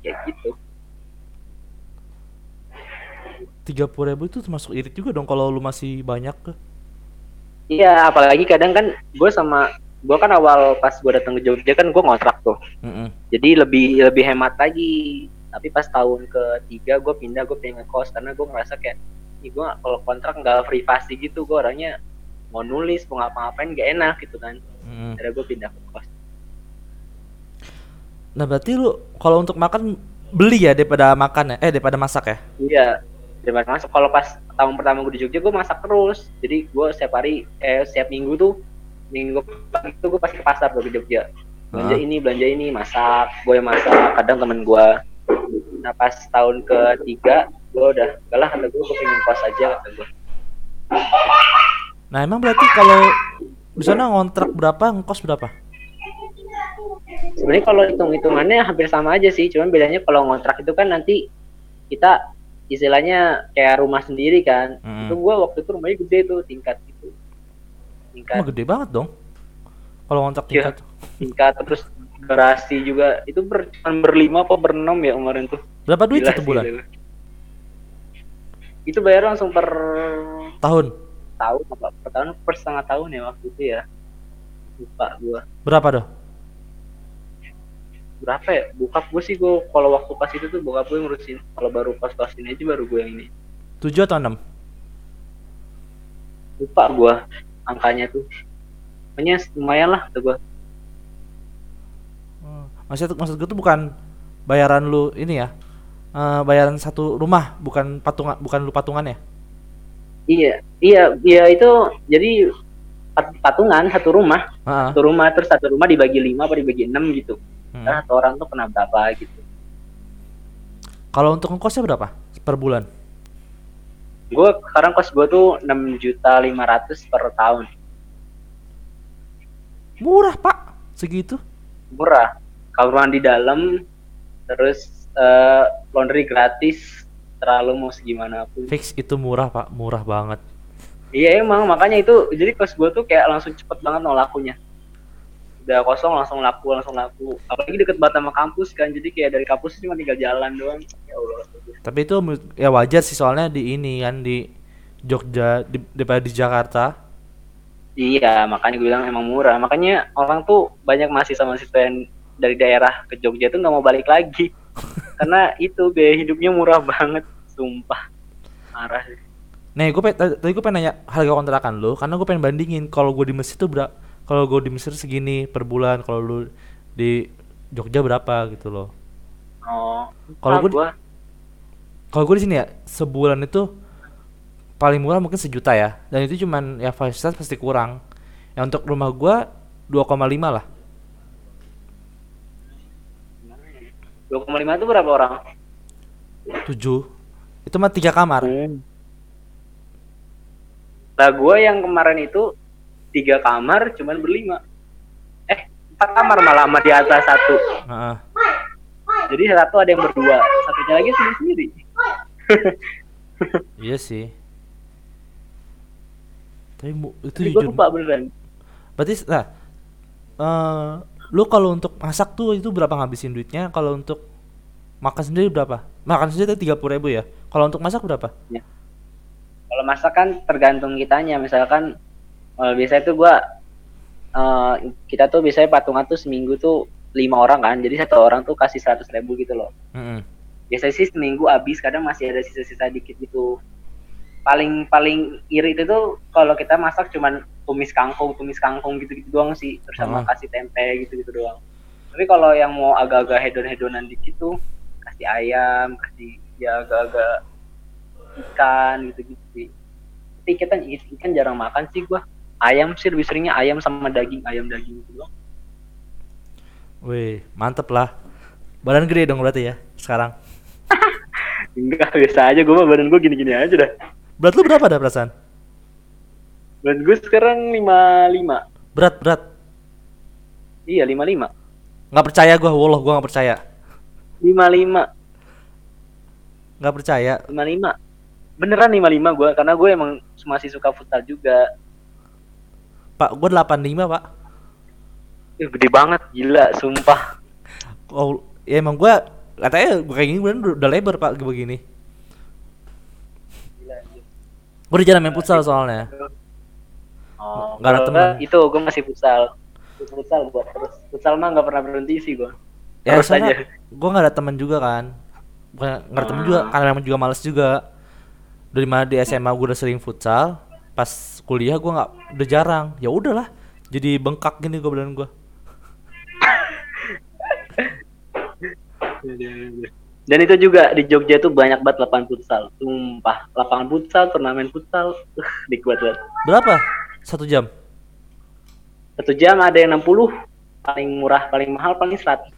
kayak gitu Tiga puluh ribu itu termasuk irit juga dong kalau lu masih banyak ke. Iya apalagi kadang kan gue sama gue kan awal pas gue datang ke Jogja kan gue ngontrak tuh Mm-mm. jadi lebih lebih hemat lagi tapi pas tahun ketiga gue pindah gue pengen ngekos karena gue ngerasa kayak ih gue kalau kontrak nggak privasi gitu gue orangnya mau nulis mau ngapa-ngapain gak enak gitu kan Mm-mm. akhirnya gue pindah ke kos Nah berarti lu kalau untuk makan beli ya daripada makan ya? Eh daripada masak ya? iya daripada masuk. Kalau pas tahun pertama gue di Jogja gue masak terus. Jadi gue setiap hari eh setiap minggu tuh minggu pagi tuh gue pasti ke pasar tuh di Jogja. Belanja Ah. ini belanja ini masak. Gue yang masak. Kadang temen gue nah pas tahun ketiga gue udah enggak lah kata gue gue pengen kos aja kata gue Nah emang berarti kalau di sana ngontrak berapa, ngkos berapa? sebenarnya kalau hitung hitungannya hampir sama aja sih. Cuman bedanya kalau ngontrak itu kan nanti kita istilahnya kayak rumah sendiri kan Hmm. itu gue waktu itu rumahnya gede tuh tingkat gitu tingkat Emang gede banget dong. Kalau ngontrak Iya. tingkat. tingkat terus garasi juga itu ber, berlima apa berenam ya kemarin tuh Berapa duit Gila satu bulan? itu bayar langsung per Tahun. tahun apa per tahun per setengah tahun ya waktu itu ya lupa gua Berapa doh? Berapa ya bokap gue sih gue kalau waktu pas itu tuh bokap gue ngurusin kalau baru pas pas ini aja baru gue yang ini 7 atau 6? lupa gue angkanya tuh pokoknya lumayan lah kata gue Hmm. Maksud maksud gue tuh bukan bayaran lu ini ya. eh, bayaran satu rumah, bukan patungan bukan lu patungan ya? iya iya iya itu jadi pat- patungan satu rumah Heeh. satu rumah terus satu rumah dibagi lima apa dibagi enam gitu Hmm. nah orang tuh kena berapa gitu Kalau untuk ngkosnya berapa per bulan? gue sekarang kos gue tuh enam juta lima ratus per tahun Murah, Pak. Segitu. murah kamar mandi dalam terus eh, laundry gratis terlalu mau segimana pun Fix itu murah, Pak. Murah banget. iya emang makanya itu jadi kos gue tuh kayak langsung cepet banget no lakunya udah kosong langsung laku langsung laku apalagi deket banget sama kampus kan jadi kayak dari kampus cuma tinggal jalan doang ya Allah Tapi itu ya wajar sih soalnya di ini kan di Jogja di, daripada di Jakarta. Iya, makanya gue bilang emang murah. Makanya orang tuh banyak mahasiswa-mahasiswa yang dari daerah ke Jogja tuh nggak mau balik lagi. Karena itu biaya hidupnya murah banget, sumpah. Marah sih. Nih, gue tadi gue pengen nanya harga kontrakan lo karena gue pengen bandingin kalau gue di Mesir tuh berapa kalau gue di Mesir segini per bulan kalau lu di Jogja berapa gitu loh. Oh, Kalau gue Kalau gue di sini ya sebulan itu paling murah mungkin sejuta ya dan itu cuman ya fasilitas pasti kurang. Ya untuk rumah gue 2,5 lah. 2,5 itu berapa orang? 7 itu mah tiga kamar. Nah, gue yang kemarin itu tiga kamar cuman berlima. Eh, empat kamar malah sama di atas satu. Heeh. Jadi satu ada yang berdua, satunya lagi sendiri sendiri. Iya sih. Tapi itu Jadi gue jujur. lupa beneran. Berarti nah eh lu kalau untuk masak tuh itu berapa ngabisin duitnya? Kalau untuk makan sendiri berapa? Makan sendiri tiga puluh ribu ya. Kalau untuk masak berapa? Kalau masak kan tergantung kitanya. Misalkan eh, biasanya tuh gua eh, kita tuh biasanya patungan tuh seminggu tuh lima orang kan. Jadi satu orang tuh kasih seratus ribu gitu loh. Mm-mm. Biasanya sih seminggu habis. Kadang masih ada sisa-sisa dikit gitu. Paling paling iri itu tuh kalau kita masak cuman tumis kangkung, tumis kangkung gitu-gitu doang sih. Terus sama Oh. kasih tempe gitu-gitu doang. Tapi kalau yang mau agak-agak hedon-hedonan dikit tuh kasih ayam, kasih ya agak-agak ikan gitu-gitu sih. Tapi kita ikan jarang makan sih gua. Ayam sih lebih seringnya ayam sama daging, ayam daging gitu doang. Wih, mantep lah. Badan gede dong berarti ya sekarang. Enggak, biasa aja gua mah badan gua gini-gini aja dah. Berat lu berapa dah perasaan? Badan gua sekarang 55. Berat berat. Iya, 55. Nggak percaya gua, wallah gua nggak percaya. 55, Nggak percaya. 55. Beneran 55 gua karena gue emang masih suka futsal juga. Pak, gua 85 pak. Ih, gede banget, gila, sumpah. Oh, ya emang gua katanya gua kayak gini beneran udah- lebar pak begini. Gila, gila. Gua udah jarang main futsal soalnya. Oh, Nggak ada temen. Itu gue masih futsal. Futsal buat terus. Futsal mah nggak pernah berhenti sih gue. Ya Terus soalnya aja. gua nggak ada teman juga kan. Bukan nggak ada temen Ah. juga, karena emang juga males juga. Dari mana di SMA gua udah sering futsal, pas kuliah gua nggak udah jarang. Ya udahlah, jadi bengkak gini gua badan gua. Dan itu juga di Jogja tuh banyak banget lapangan futsal. Sumpah, lapangan futsal, turnamen futsal, uh, dikuat banget. Berapa? Satu jam? Satu jam ada yang 60, paling murah, paling mahal paling 110.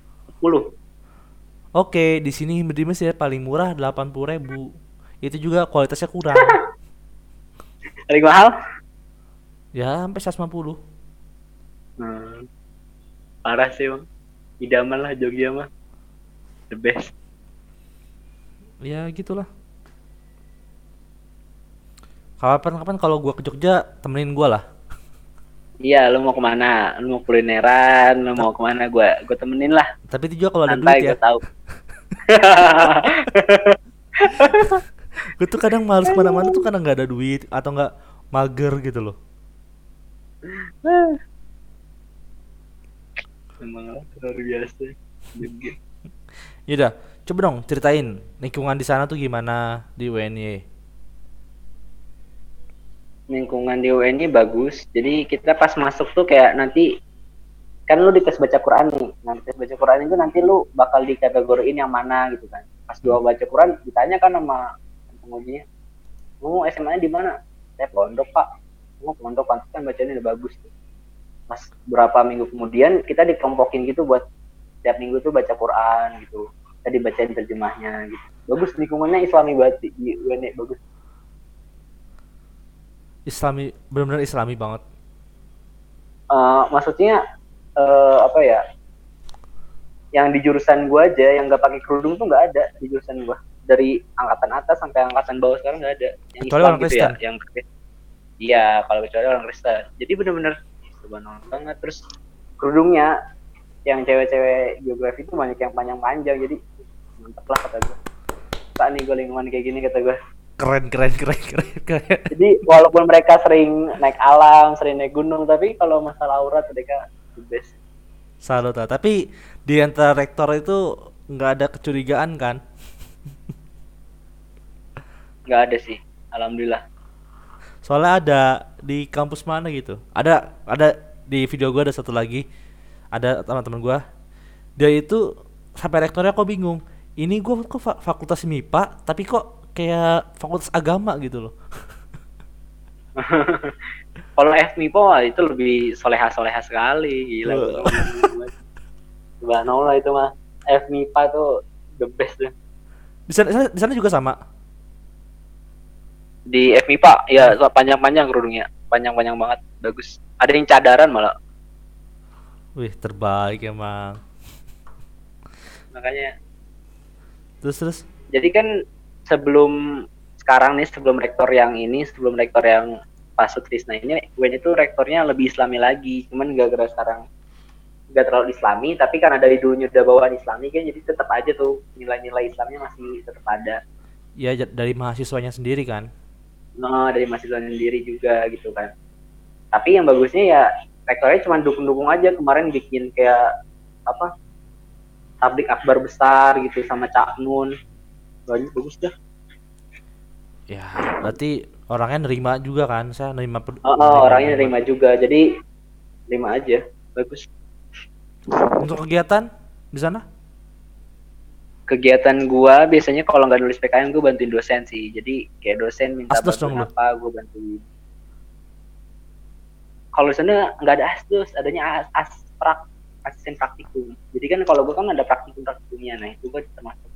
Oke, di sini di Mesir paling murah 80.000 ribu. Itu juga kualitasnya kurang. Paling mahal? Ya sampai 150. Hmm. Parah sih bang. Idaman lah Jogja mah. The best. Ya gitulah. Kapan-kapan kalau gua ke Jogja temenin gua lah. Iya, lu mau ke mana? Lu mau kulineran? Lu mau ke mana? Gua, gua temenin lah. Tapi itu juga kalau ada Santai, duit ya. tahu. Gue tuh kadang males ke mana-mana tuh kadang nggak ada duit atau nggak mager gitu loh. Emang luar biasa. Yaudah, coba dong ceritain lingkungan di sana tuh gimana di UNY. Lingkungan di UNY bagus. Jadi kita pas masuk tuh kayak nanti kan lu dites baca Quran nih. Nanti tes baca Quran itu nanti lu bakal dikategoriin yang mana gitu kan. Pas dua baca Quran ditanya kan sama pengujinya. Mau SMA di mana? Saya pondok pak. Mau pondok pantas kan bacanya udah bagus. Mas berapa minggu kemudian kita dikelompokin gitu buat setiap minggu tuh baca Quran gitu. Kita dibacain terjemahnya gitu. Bagus lingkungannya Islami banget di UNY bagus. Islami benar-benar Islami banget. Eh, maksudnya eh, apa ya yang di jurusan gua aja yang nggak pakai kerudung tuh nggak ada di jurusan gua dari angkatan atas sampai angkatan bawah sekarang nggak ada yang Kecuali Islam orang gitu ya Kristen. Iya kalau kecuali orang Kristen jadi bener-bener subhanallah banget terus kerudungnya yang cewek-cewek geografi itu banyak yang panjang-panjang jadi mantep lah kata gua tak nih gue lingkungan kayak gini kata gua Keren keren keren keren keren. jadi walaupun mereka sering naik alam sering naik gunung tapi kalau masalah aurat mereka the best Salut ah. Tapi di antara rektor itu nggak ada kecurigaan kan? nggak ada sih alhamdulillah Soalnya ada di kampus mana gitu. Ada ada di video gua ada satu lagi. Ada teman-teman gua. Dia itu sampai rektornya kok bingung. Ini gua kok fa- fakultas MIPA tapi kok kayak fakultas agama gitu loh. kalau FMIPO wah, itu lebih soleha soleha sekali gila. Subhanallah itu mah FMIPA tuh the best tuh Di sana di sana juga sama. Di FMIPA ya panjang panjang kerudungnya. Panjang panjang banget. Bagus. Ada yang cadaran malah. Wih, terbaik emang. makanya Terus terus? Jadi kan sebelum sekarang nih sebelum rektor yang ini sebelum rektor yang Pak Sutrisna ini UIN itu rektornya lebih islami lagi. Cuman gak gara sekarang. Gak terlalu islami tapi karena dari dulunya udah bawaan islami kan jadi tetap aja tuh nilai-nilai islamnya masih tetap ada. Ya dari mahasiswanya sendiri kan. Nah dari mahasiswa sendiri juga gitu kan. Tapi yang bagusnya ya rektornya cuma dukung-dukung aja. Kemarin bikin kayak apa tablik akbar besar gitu sama Cak Nun. Banyak bagus dah. Ya, berarti orangnya nerima juga kan? Saya nerima Oh, oh, orangnya nerima juga, jadi terima aja, bagus. Untuk kegiatan di sana? Kegiatan gua biasanya kalau nggak nulis PKM gua bantuin dosen sih, jadi kayak dosen minta Asdos dong bantuin lu? apa, gua bantuin. Kalau sana nggak ada asdos, adanya as, asprak, asisten praktikum. Jadi kan kalau gua kan ada praktikum praktikumnya, nah itu gua termasuk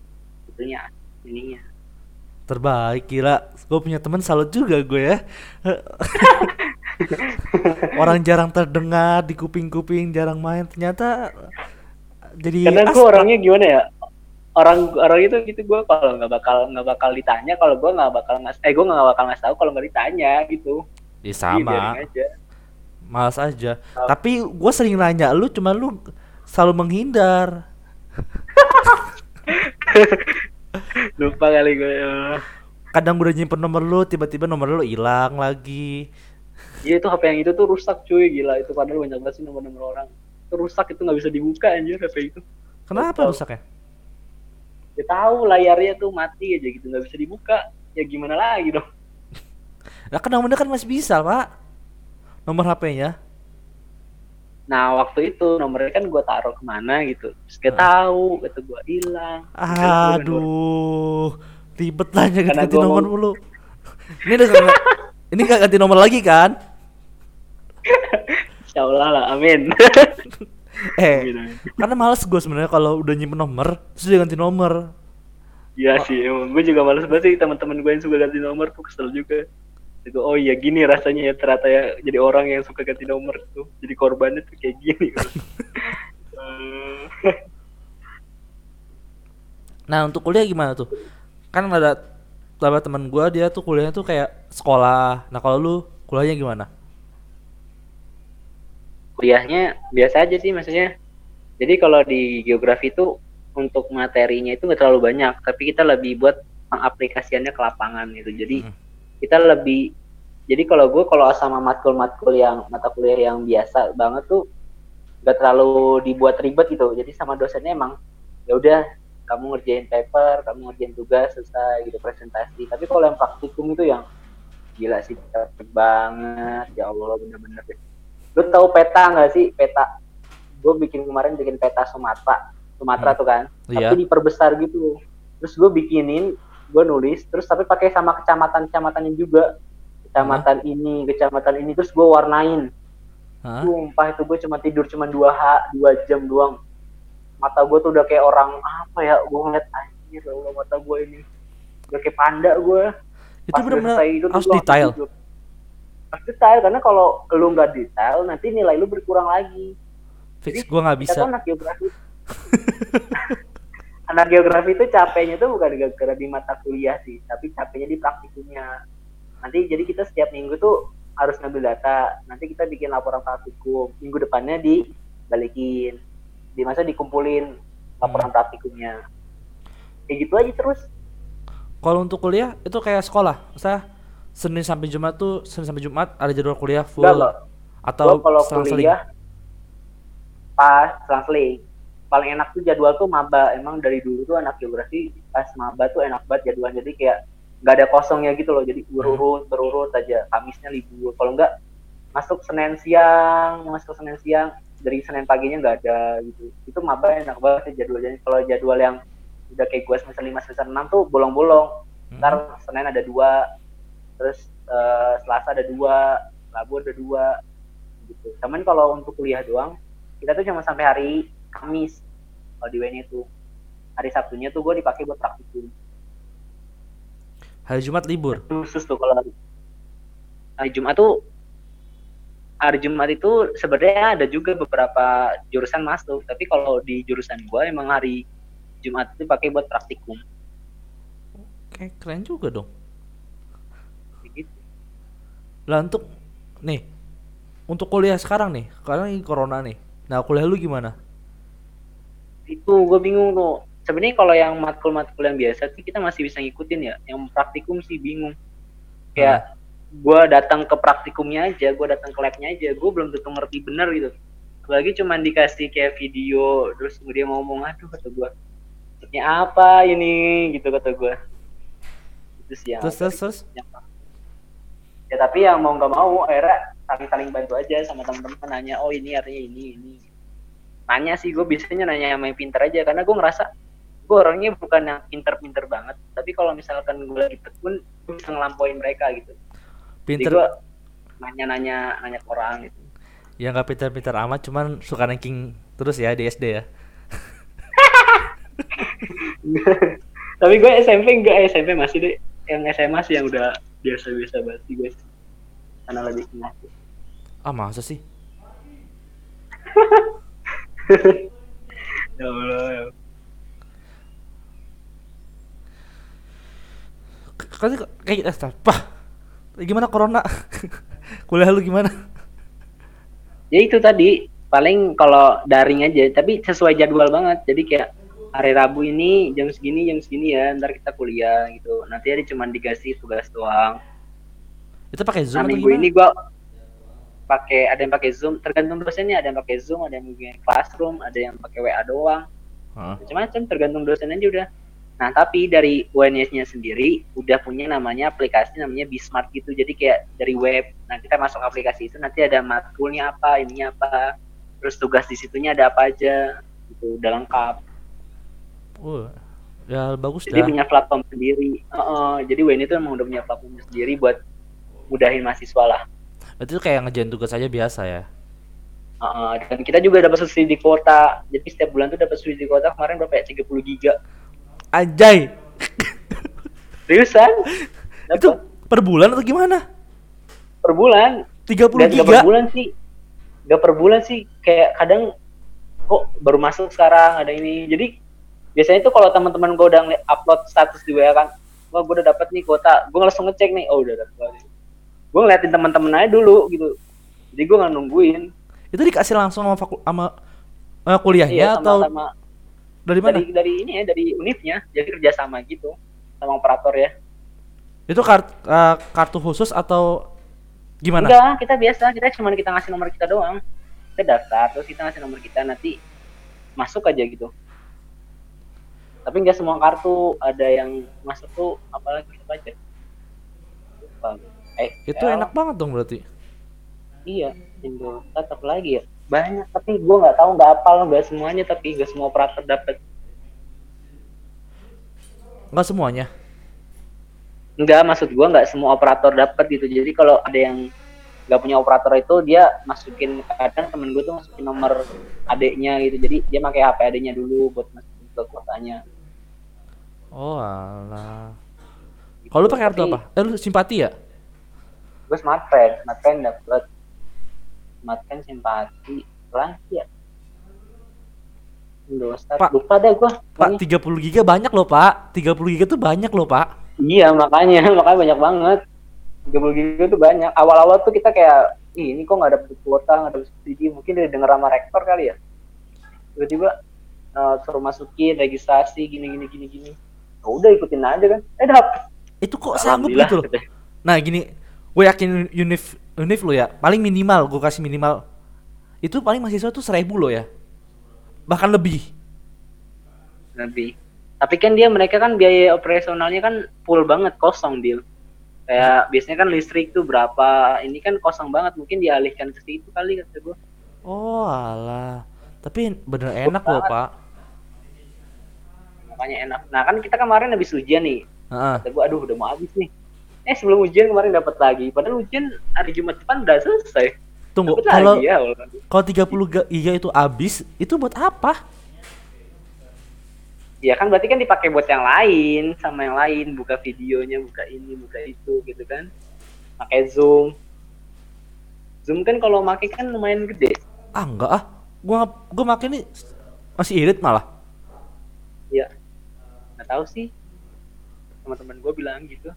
sebetulnya ininya. Terbaik gila. Gue punya teman salut juga gue ya. Orang jarang terdengar di kuping-kuping, jarang main. Ternyata jadi Karena gua orangnya gimana ya? Orang orang itu gitu gua kalau nggak bakal nggak bakal ditanya, kalau gua nggak bakal ngas, eh gua nggak bakal ngasih tahu kalau nggak ditanya gitu. Ya sama, aja. malas aja. Oh. Tapi gue sering nanya lu, cuman lu selalu menghindar. lupa kali gue Kadang udah nyimpen nomor lu, tiba-tiba nomor lu hilang lagi. iya itu HP yang itu tuh rusak cuy gila itu padahal banyak banget sih nomor-nomor orang itu rusak itu nggak bisa dibuka anjir HP itu Kenapa Tahu. rusaknya? Ya tahu layarnya tuh mati aja gitu nggak bisa dibuka ya gimana lagi dong Lah kan nomornya kan masih bisa, Pak. Nomor HP-nya. nah waktu itu nomornya kan gue taruh ke mana gitu terus gak tahu kata gue hilang Aduh, ribet lah ganti, ganti nomor mau- mulu. Ini udah ini gak ganti nomor lagi kan? Insya Allah lah amin Eh, amin. karena males gue sebenarnya kalau udah nyimpen nomor, terus dia ganti nomor. Iya sih emang gue juga males banget sih teman-teman gue yang suka ganti nomor tuh kesel juga Itu, oh iya gini rasanya ya ternyata ya jadi orang yang suka ganti nomor tuh jadi korbannya tuh kayak gini Eh, Nah untuk kuliah gimana tuh? Kan ada beberapa teman gue dia tuh kuliahnya tuh kayak sekolah. Nah kalau lu kuliahnya gimana? Kuliahnya biasa aja sih maksudnya. Jadi kalau di geografi itu untuk materinya itu nggak terlalu banyak tapi kita lebih buat pengaplikasiannya ke lapangan gitu. Jadi Hmm. kita lebih jadi kalau gue kalau sama matkul-matkul yang mata kuliah yang biasa banget tuh nggak terlalu dibuat ribet gitu. Jadi sama dosennya emang ya udah kamu ngerjain paper kamu ngerjain tugas selesai gitu presentasi. Tapi kalau yang praktikum itu yang gila sih banget. Ya Allah bener-bener lu tahu peta nggak sih? Peta. Gue bikin kemarin bikin peta Sumatera Sumatera Hmm. tuh kan. Iya. tapi diperbesar gitu. Terus gue bikinin gue nulis terus tapi pakai sama kecamatan kecamatannya juga. Kecamatan ini kecamatan ini terus gue warnain. Hah? sumpah itu gue cuma tidur cuma dua ha dua jam doang. Mata gue tuh udah kayak orang apa ya gue ngeliat anjir Allah mata gue ini. Udah kayak panda gue Itu benar-benar harus detail. Harus detail karena kalau lu nggak detail nanti nilai lu berkurang lagi. Fix gua nggak bisa. anak geografi. Anak geografi itu capeknya tuh bukan gara-gara di mata kuliah sih tapi capeknya di praktikumnya. Nanti jadi kita setiap minggu tuh harus ngambil data nanti kita bikin laporan praktikum minggu depannya dibalikin di masa dikumpulin laporan praktikumnya. Kayak gitu aja terus. Kalau untuk kuliah itu kayak sekolah saya Senin sampai Jumat tuh Senin sampai Jumat ada jadwal kuliah full. Enggak, Mbak. atau kalau selang-seling? kuliah pas selang-seling paling enak tuh jadwal tuh maba. Emang dari dulu tuh anak geografi pas maba tuh enak banget jadwal jadi kayak nggak ada kosongnya gitu loh. Jadi berurut berurut aja. Kamisnya libur. Kalau enggak masuk Senin siang masuk Senin siang. Dari Senin paginya nggak ada gitu. Itu maba enak banget sih jadwalnya. Kalau jadwal yang udah kayak gue semester lima semester enam tuh bolong-bolong. Hmm. ntar Senin ada dua terus eh, Selasa ada dua Rabu ada dua gitu. Cuman kalau untuk kuliah doang kita tuh cuma sampai hari Kamis kalau di WN itu hari Sabtunya tuh gue dipakai buat praktikum. Hari Jumat libur? Khusus tuh kalau hari, hari Jumat tuh hari Jumat itu sebenarnya ada juga beberapa jurusan masuk tapi kalau di jurusan gue emang hari Jumat itu pakai buat praktikum. Kayak keren juga dong lah untuk nih untuk kuliah sekarang nih karena ini corona nih. Nah kuliah lu gimana? Itu gue bingung tuh. Sebenarnya kalau yang matkul-matkul yang biasa sih kita masih bisa ngikutin ya. Yang praktikum sih bingung. Kayak gue datang ke praktikumnya aja gue datang ke labnya aja gue belum tentu ngerti bener gitu. Apalagi cuman dikasih kayak video terus dia ngomong aduh kata gue ini apa ini? gitu kata gue sih yang terus terus terus? yang- ya tapi yang mau nggak mau akhirnya saling-saling bantu aja sama teman-teman nanya oh ini artinya ini ini. Nanya sih gue biasanya nanya yang pinter aja karena gue ngerasa gue orangnya bukan yang pinter-pinter banget. Tapi kalau misalkan gue lagi tekun gue bisa ngelampauin mereka gitu. Jadi pinter. gue nanya-nanya nanya ke orang gitu. Ya nggak pinter-pinter amat cuman suka ranking terus ya di SD ya. Tapi gue SMP enggak SMP masih deh yang SMA sih yang udah biasa-biasa banget sih guys. Karena lebih kenal ah masa sih? Ya Allah ya kan kayak eh, apa gimana corona? Kuliah lu gimana? Ya itu tadi paling kalau daring aja tapi sesuai jadwal banget. Jadi kayak hari Rabu ini jam segini jam segini ya ntar kita kuliah gitu. Nanti ada cuma dikasih tugas doang. Itu pakai zoom nah minggu ini gua pakai ada yang pakai zoom tergantung dosennya. Ada yang pakai zoom ada yang pakai classroom ada yang pakai WA doang. Macam-macam tergantung dosen aja udah. Nah tapi dari UNS-nya sendiri udah punya namanya aplikasi namanya Bismart gitu. Jadi kayak dari web. Nah kita masuk aplikasi itu nanti ada matkulnya apa ininya apa. Terus tugas di situnya ada apa aja gitu udah lengkap Oh, ya bagus jadi dah. punya platform sendiri. Heeh, jadi WN itu emang udah punya platform sendiri buat mudahin mahasiswa lah. Itu kayak ngejain tugas aja biasa ya? Heeh, dan kita juga dapat subsidi kuota. Jadi setiap bulan tuh dapat subsidi kuota. Kemarin berapa ya? 30 giga. Anjay! Seriusan? Itu per bulan atau gimana? Per bulan. 30 Dan nggak giga? per bulan sih. Nggak per bulan sih. Kayak kadang kok baru masuk sekarang ada ini. Jadi biasanya tuh kalau teman-teman gue udah upload status di WA kan wah gue udah dapat nih kuota gue langsung ngecek nih. Oh udah dapat gue ngeliatin teman-teman aja dulu gitu. Jadi gue nggak nungguin. Itu dikasih langsung sama faku- sama eh, kuliahnya iya atau sama-sama dari mana? Dari dari ini ya dari univnya jadi kerjasama gitu sama operator ya. Itu kart- eh, kartu khusus atau gimana? Enggak kita biasa. Kita cuma kita ngasih nomor kita doang. Kita daftar terus kita ngasih nomor kita nanti masuk aja gitu tapi nggak semua kartu. Ada yang masuk tuh apalagi apa aja Lupa. eh itu enak banget dong berarti. Iya Indo tetap lagi ya. Banyak tapi gue nggak tahu nggak apal nggak semuanya tapi nggak semua operator dapat nggak semuanya? Enggak, maksud gua nggak semua operator dapat gitu. Jadi kalau ada yang nggak punya operator itu dia masukin kadang temen gue tuh masukin nomor adiknya gitu. Jadi dia pakai HP adiknya dulu buat masukin ke kuotanya. oh alah. Kalau lu pakai kartu apa? Eh lu simpati ya? Gue smart friend smart friend dapet. Smart friend simpati. Lagi ya Indosat Pak. lupa deh gue Pak 30 giga banyak loh pak. 30 giga tuh banyak loh pak. Iya makanya. Makanya banyak banget. 30 giga tuh banyak. Awal-awal tuh kita kayak Ih, ini kok nggak dapet kuota nggak dapet subsidi. Mungkin dia denger sama rektor kali ya. Tiba-tiba eh, suruh masukin registrasi gini gini gini gini. Ya udah ikutin aja kan. Eh dapet itu kok sanggup gitu loh. katanya. nah gini gue yakin univ univ lo ya paling minimal gue kasih minimal itu paling mahasiswa tuh seribu lo ya. Bahkan lebih. Lebih. Tapi kan dia mereka kan biaya operasionalnya kan full banget kosong deal kayak biasanya kan listrik tuh berapa ini kan kosong banget mungkin dialihkan ke situ kali kata gue oh alah. Tapi bener enak loh pak makanya enak. Nah kan kita kemarin habis ujian nih. Heeh. kata gue aduh udah mau habis nih. Eh sebelum ujian kemarin dapat lagi. Padahal ujian hari Jumat depan udah selesai. Tunggu Dapet kalau lagi ya kalau 30 giga itu habis itu buat apa? Ya kan berarti kan dipakai buat yang lain sama yang lain. Buka videonya buka ini buka itu gitu kan. Pakai zoom. Zoom kan kalau pakai kan lumayan gede. Ah enggak ah. Gua gua makin ini masih irit malah tahu sih. Teman-teman gue bilang gitu.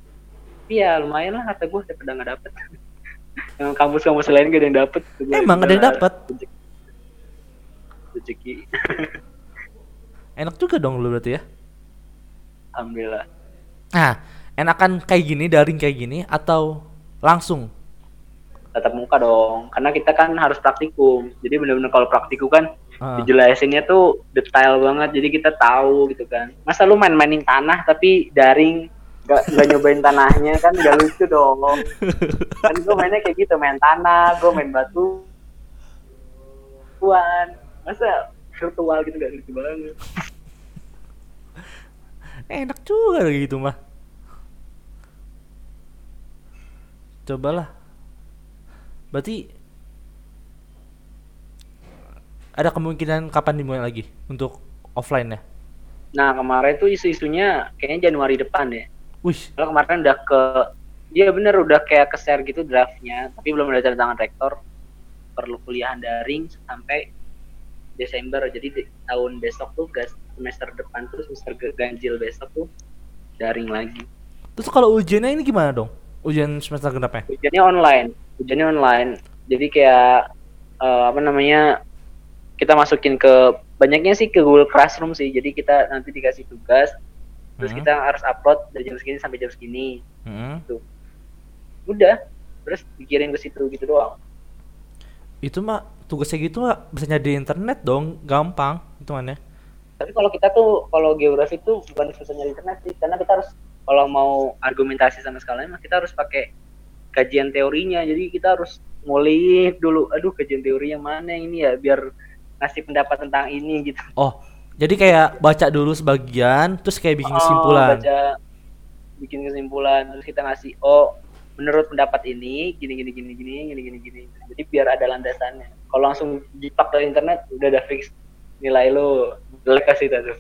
Tapi ya lumayan lah kata gue daripada nggak dapet. Yang kampus-kampus lain gak ada yang dapet Emang ada yang dapet? rezeki. Enak juga dong lu berarti ya. Alhamdulillah. Nah enakan kayak gini daring kayak gini atau langsung? Tatap muka dong. Karena kita kan harus praktikum. Jadi bener-bener kalau praktikum kan Ah. dijelasinnya tuh detail banget jadi kita tahu gitu kan. Masa lu main-mainin tanah tapi daring gak, nggak nyobain tanahnya? Kan gak lucu dong. Kan gue mainnya kayak gitu main tanah gue main batu. Tuan. Masa virtual gitu gak lucu banget? Enak juga gitu mah. Cobalah. Berarti ada kemungkinan kapan dimulai lagi untuk offline ya? Nah kemarin tuh isu-isunya kayaknya Januari depan ya wih. Kalau kemarin udah ke dia bener udah kayak ke share gitu draftnya tapi belum ada tanda tangan rektor. Perlu kuliahan daring sampai Desember. Jadi di, tahun besok tuh gas semester depan tuh semester ganjil besok tuh daring lagi. Terus kalau ujiannya ini gimana dong? Ujian semester genapnya? Ujiannya online. Ujiannya online. Jadi kayak eh, apa namanya kita masukin ke banyaknya sih ke Google Classroom sih. Jadi kita nanti dikasih tugas terus Hmm. kita harus upload dari jam segini sampai jam segini. Mm-mm. udah terus dikirim ke situ gitu doang. Itu mah tugasnya gitu mah bisa nyari di internet dong gampang hitungannya. Tapi kalau kita tuh kalau geografi tuh bukan susah nyari internet sih karena kita harus kalau mau argumentasi sama sekali mah kita harus pakai kajian teorinya. Jadi kita harus ngulik dulu aduh kajian teori yang mana yang ini ya? Biar ngasih pendapat tentang ini gitu. Oh jadi kayak baca dulu sebagian terus kayak bikin Oh, kesimpulan. baca bikin kesimpulan terus kita ngasih oh menurut pendapat ini gini gini gini gini gini gini gini. Jadi biar ada landasannya. Kalau langsung jiplak dari internet udah ada fix. Nilai lo jelek kasih tuh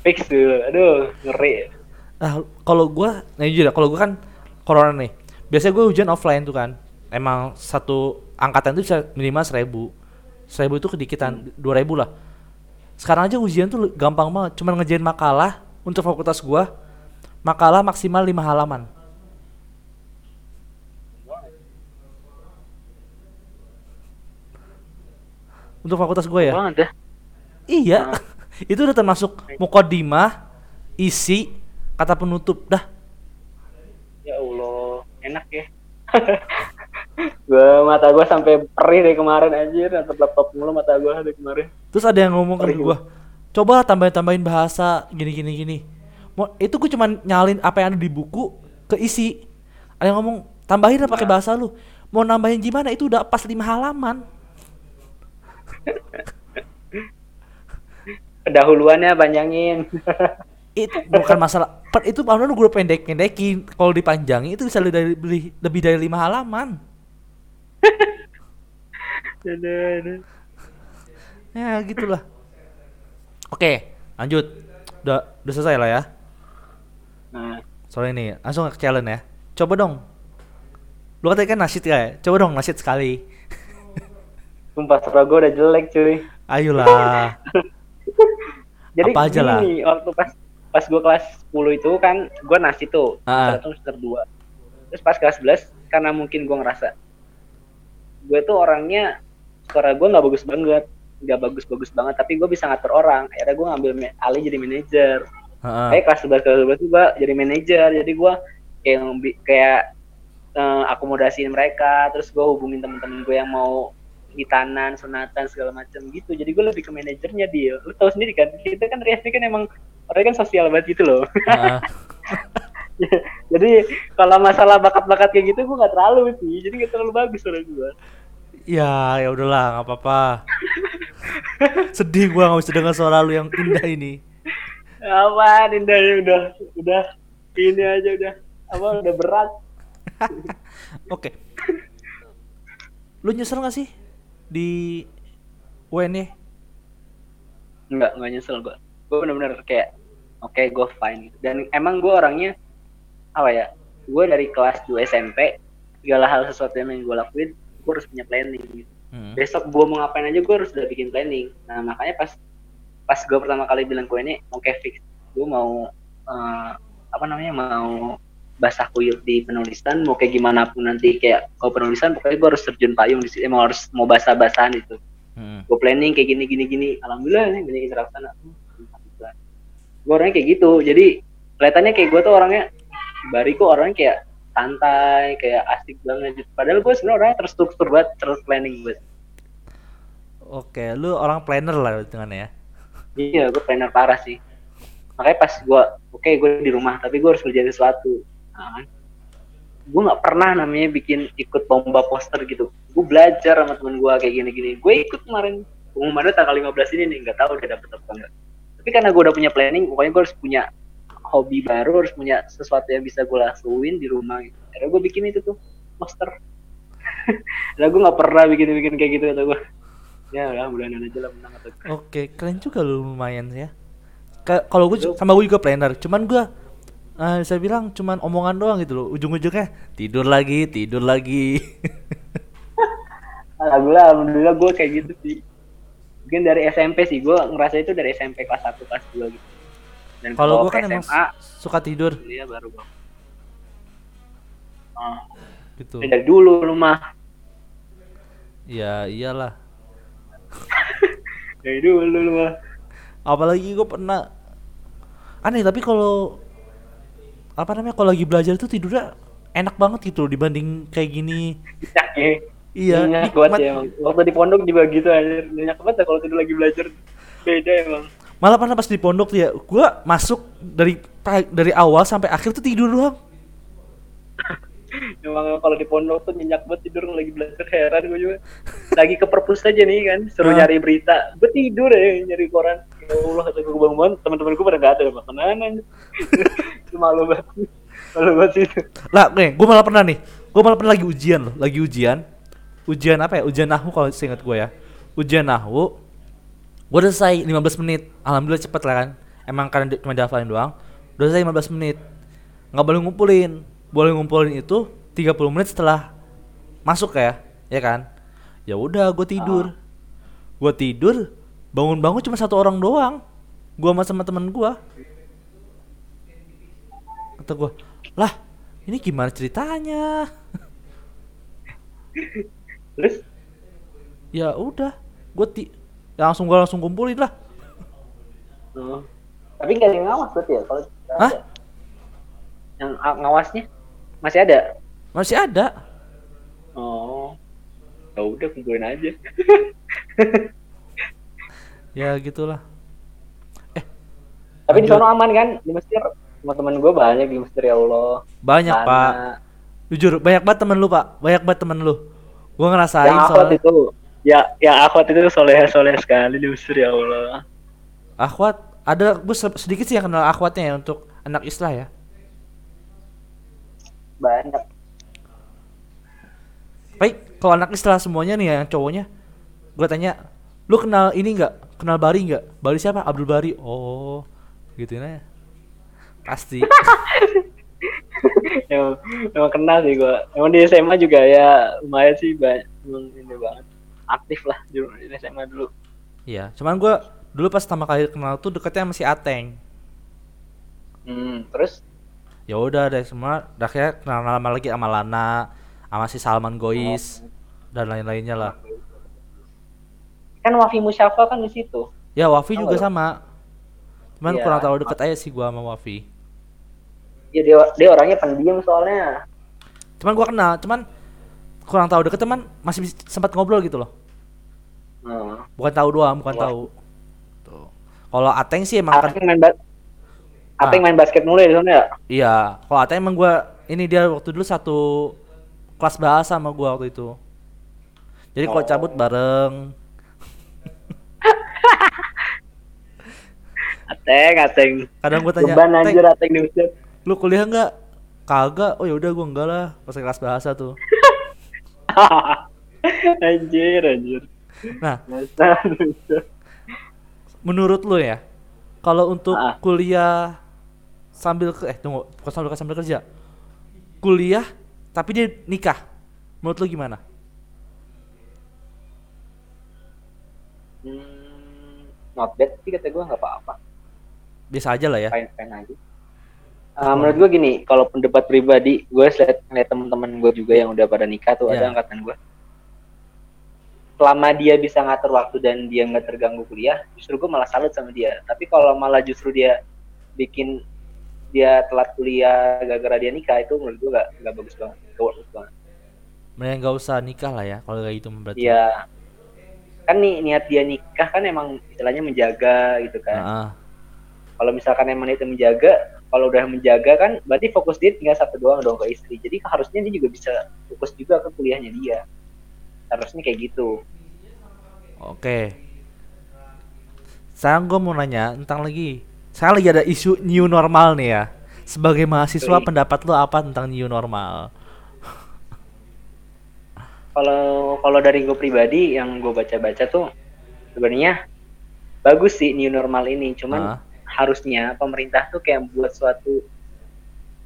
fix dulu. Aduh ngeri. Nah, kalau gua, nah jujur ya, kalau gua kan corona nih. Biasanya gua ujian offline tuh kan. Emang satu angkatan itu bisa minimal seribu. Seribu itu kedikitan, dua ribu lah. Sekarang aja ujian tuh gampang banget. Cuman ngejain makalah untuk fakultas gua. Makalah maksimal lima halaman. Untuk fakultas gua ya. banget dah Iya. itu udah termasuk mukodimah, isi, kata penutup. Dah, ya Allah enak ya gua mata gua sampai perih dari kemarin anjir natap laptop mulu mata gua dari kemarin Terus ada yang ngomong ke gua, coba tambahin tambahin bahasa gini gini gini. Mau itu gua cuman nyalin apa yang ada di buku ke isi. Ada yang ngomong tambahin lah pakai bahasa lu. Mau nambahin gimana? Itu udah pas lima halaman. pendahuluannya panjangin Itu bukan masalah. Per, itu paling gue pendek pendekin. Kalau dipanjangin itu bisa lebih dari lebih dari lima halaman. Ya gitulah. Oke, lanjut. Udah udah selesai lah ya. nah Soalnya ini langsung ke challenge ya. Coba dong. Lu katanya kan nasid ya? Coba dong nasid sekali. Sumpah suara gue udah jelek cuy. Ayolah. Jadi Apa aja lah. waktu pas pas gue kelas 10 itu kan gue nasi tuh, Ah. terus 2. Terus pas kelas 11 karena mungkin gue ngerasa gue tuh orangnya suara gue nggak bagus banget, nggak bagus-bagus banget, tapi gue bisa ngatur orang. Akhirnya gue ngambil alih jadi manajer. Kayak kelas 11 kelas 12 tuh gue jadi manajer, jadi gue kayak kayak eh, akomodasiin mereka, terus gue hubungin temen-temen gue yang mau hitanan, sunatan segala macam gitu. Jadi gue lebih ke manajernya dia. Lu tahu sendiri kan, kita kan Riasnya kan emang orangnya kan sosial banget gitu loh. Jadi kalau masalah bakat-bakat kayak gitu gue nggak terlalu sih, jadi nggak terlalu bagus suara gue. Ya, ya udahlah, nggak apa-apa. Sedih gua nggak bisa dengar suara lu yang indah ini. Apa, Dinda udah udah ini aja udah apa udah berat. Oke. Lu nyesel gak sih di UN Enggak, enggak nyesel gue. Gue bener-bener kayak, oke gue fine. gitu. Dan emang gue orangnya, apa ya, gue dari kelas 2 SMP, segala hal sesuatu yang gue lakuin, gue harus punya planning gitu. Hmm. Besok gue mau ngapain aja, gue harus udah bikin planning. Nah makanya pas pas gue pertama kali bilang ke ini, oke fix. Gue mau, eh, apa namanya, mau basah kuyup di penulisan, mau kayak gimana pun nanti kayak kalau penulisan, pokoknya gue harus terjun payung di situ, emang harus mau basah-basahan itu Hmm. gue planning kayak gini gini gini alhamdulillah nih banyak yang terlaksana gue orangnya kayak gitu jadi kelihatannya kayak gue tuh orangnya bariku orangnya kayak santai kayak asik banget gitu. padahal gue sebenarnya orangnya terstruktur banget terus planning gue. Oke, lu orang planner lah hitungannya ya. iya gue planner parah sih. Makanya pas gue oke gue di rumah tapi gue harus kerjain sesuatu. Nah, kan. gue nggak pernah namanya bikin ikut lomba poster gitu. Gue belajar sama temen gue kayak gini-gini. Gue ikut kemarin. Pengumumannya tanggal 15 ini nih nggak tahu udah dapet apa enggak tapi karena gue udah punya planning pokoknya gue harus punya hobi baru harus punya sesuatu yang bisa gue lakuin di rumah gitu. akhirnya gue bikin itu tuh poster nah gue nggak pernah bikin-bikin kayak gitu kata gue ya udah mudah-mudahan aja lah menang atau Oke, keren juga lu lumayan ya. Ka- Kalau gue sama gue juga planner, cuman gue eh saya bilang cuman omongan doang gitu loh. Ujung-ujungnya tidur lagi, tidur lagi. Alhamdulillah, alhamdulillah gue kayak gitu sih. Mungkin dari SMP sih, gue ngerasa itu dari SMP kelas 1, kelas 2 gitu. Dan Kalau gue kan emang SMA, suka tidur kuliah baru gue. Oh, gitu. dari dulu lu mah. Ya iyalah. Dari dulu lu mah. Apalagi gue pernah aneh tapi kalau apa namanya kalau lagi belajar tuh tidurnya enak banget gitu loh dibanding kayak gini. Ya. Iya, nikmat. ya emang. Waktu di pondok juga gitu aja. Nyenyak banget ya kalau tidur lagi belajar. Beda emang. Malah pernah pas di pondok tuh ya, gue masuk dari dari awal sampai akhir tuh tidur doang. Emang kalau di pondok tuh nyenyak banget tidur lagi belajar heran gue juga. Lagi ke perpus aja nih kan, suruh Ah. nyari berita. Gue tidur ya nyari koran. Ya Allah kata gue bangun teman-teman gue pada gak ada aja. Itu malu banget. Malu banget sih itu. Lah, nih, gue malah pernah nih. Gue malah pernah lagi ujian loh, lagi ujian. Ujian apa ya? Ujian nahu kalau seingat gue ya. Ujian nahu. Gue udah selesai 15 menit. Alhamdulillah cepet lah kan. Emang karena di- cuma dihafalin doang. Udah selesai 15 menit. Nggak boleh ngumpulin. Boleh ngumpulin itu 30 menit setelah masuk ya, ya kan? Ya udah, gue tidur. Gue tidur, bangun-bangun cuma satu orang doang. Gua sama sama temen gua. Kata gua, lah ini gimana ceritanya? Terus ya udah, gua ti ya langsung gua langsung kumpulin lah. oh. Tapi gak ada yang ngawas berarti ya kalau nggak Hah? ada. Yang ngawasnya masih ada. Masih ada. Oh. Ya udah kumpulin aja. Ya gitulah. Tapi di sana aman kan? Di Mesir teman-teman gue banyak di Mesir ya Allah. Banyak, Sana. Pak. Jujur, banyak banget temen lu, Pak. Banyak banget temen lu. Gua ngerasain Yang soalnya. itu, ya yang akhwat itu soleh soleh sekali di Mesir ya Allah. Akhwat, ada gue sedikit sih yang kenal akhwatnya ya untuk anak islah ya. Banyak. Baik, kalau anak islah semuanya nih ya, yang cowoknya, gue tanya, lu kenal ini nggak? Kenal Bari nggak? Bari siapa? Abdul Bari. Oh, gitu ya. Pasti. emang, emang kenal sih gue emang di SMA juga ya lumayan sih banyak emang ini banget aktif lah di SMA dulu Iya, cuman gua dulu pas pertama kali kenal tuh deketnya sama si Ateng. hmm, terus Ya udah deh semua, kayak kenal lama lagi sama Lana, sama si Salman Gois dan lain-lainnya lah. kan Wafi Musyafa kan di situ Ya Wafi Tahu juga sama. Cuman Iya. kurang tahu deket aja sih gua sama Wafi. ya dia dia orangnya pendiam soalnya Cuman gua kenal, cuman kurang tahu deket teman masih sempat ngobrol gitu loh. Hmm. Bukan tahu doang, bukan Wah. tahu. Tuh. Kalau Ateng sih emang kan Ateng main ba- Ateng Ah. main basket mulu ya di sana ya iya, kalau Ateng emang gua ini dia waktu dulu satu kelas bahasa sama gua waktu itu. Jadi kalau Oh. cabut bareng, Ateng Ateng kadang gua tanya, beban "Teng, anjir Ateng di basket lu kuliah nggak kagak oh ya udah gua enggak lah pas kelas bahasa tuh anjir anjir nah. Menurut lu ya kalau untuk Ah. kuliah sambil ke eh tunggu bukan sambil sambil kerja. Kuliah tapi dia nikah. Menurut lu gimana? Hmm, not bad sih kata gue nggak apa-apa. Biasa aja lah ya. Fine fine aja. Uh, menurut gue gini kalau pendapat pribadi gue lihat ngeliat teman-teman gue juga yang udah pada nikah tuh Ya. ada angkatan gue selama dia bisa ngatur waktu dan dia nggak terganggu kuliah justru gue malah salut sama dia. Tapi kalau malah justru dia bikin dia telat kuliah gara-gara dia nikah itu menurut gue gak, nggak bagus banget gak worth it banget. Mending nggak usah nikah lah ya kalau kayak gitu berarti. Iya. Kan nih niat dia nikah kan emang istilahnya menjaga gitu kan. Nah, kalau misalkan emang itu menjaga kalau udah menjaga kan berarti fokus dia tinggal satu doang dong ke istri. Jadi harusnya dia juga bisa fokus juga ke kuliahnya dia harusnya kayak gitu. Oke. Sekarang gue mau nanya tentang lagi. Sekarang lagi ada isu new normal nih ya. Sebagai mahasiswa Yoi. pendapat lu apa tentang new normal? Kalau kalau dari gue pribadi yang gue baca-baca tuh sebenarnya bagus sih new normal ini. Cuman Ah. harusnya pemerintah tuh kayak buat suatu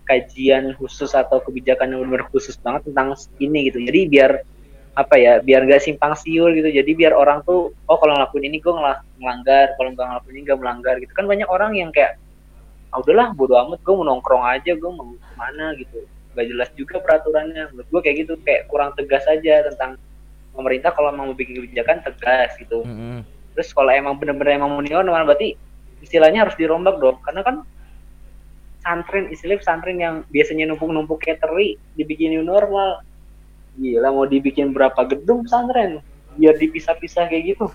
kajian khusus atau kebijakan yang benar khusus banget tentang ini gitu. Jadi biar apa ya biar nggak simpang siur gitu. Jadi biar orang tuh oh kalau ngelakuin ini gue melanggar kalau nggak ngelakuin ini nggak melanggar gitu. Kan banyak orang yang kayak ah udahlah bodo amat gue mau nongkrong aja gue mau ke mana gitu. Nggak jelas juga peraturannya. Menurut gue kayak gitu kayak kurang tegas aja tentang pemerintah kalau mau bikin kebijakan tegas gitu. Mm-mm. terus kalau emang bener-bener emang mau normal berarti istilahnya harus dirombak dong. Karena kan santrin istilah pesantren yang biasanya numpuk-numpuk kayak teri dibikin new normal gila mau dibikin berapa gedung pesantren? Biar dipisah-pisah kayak gitu.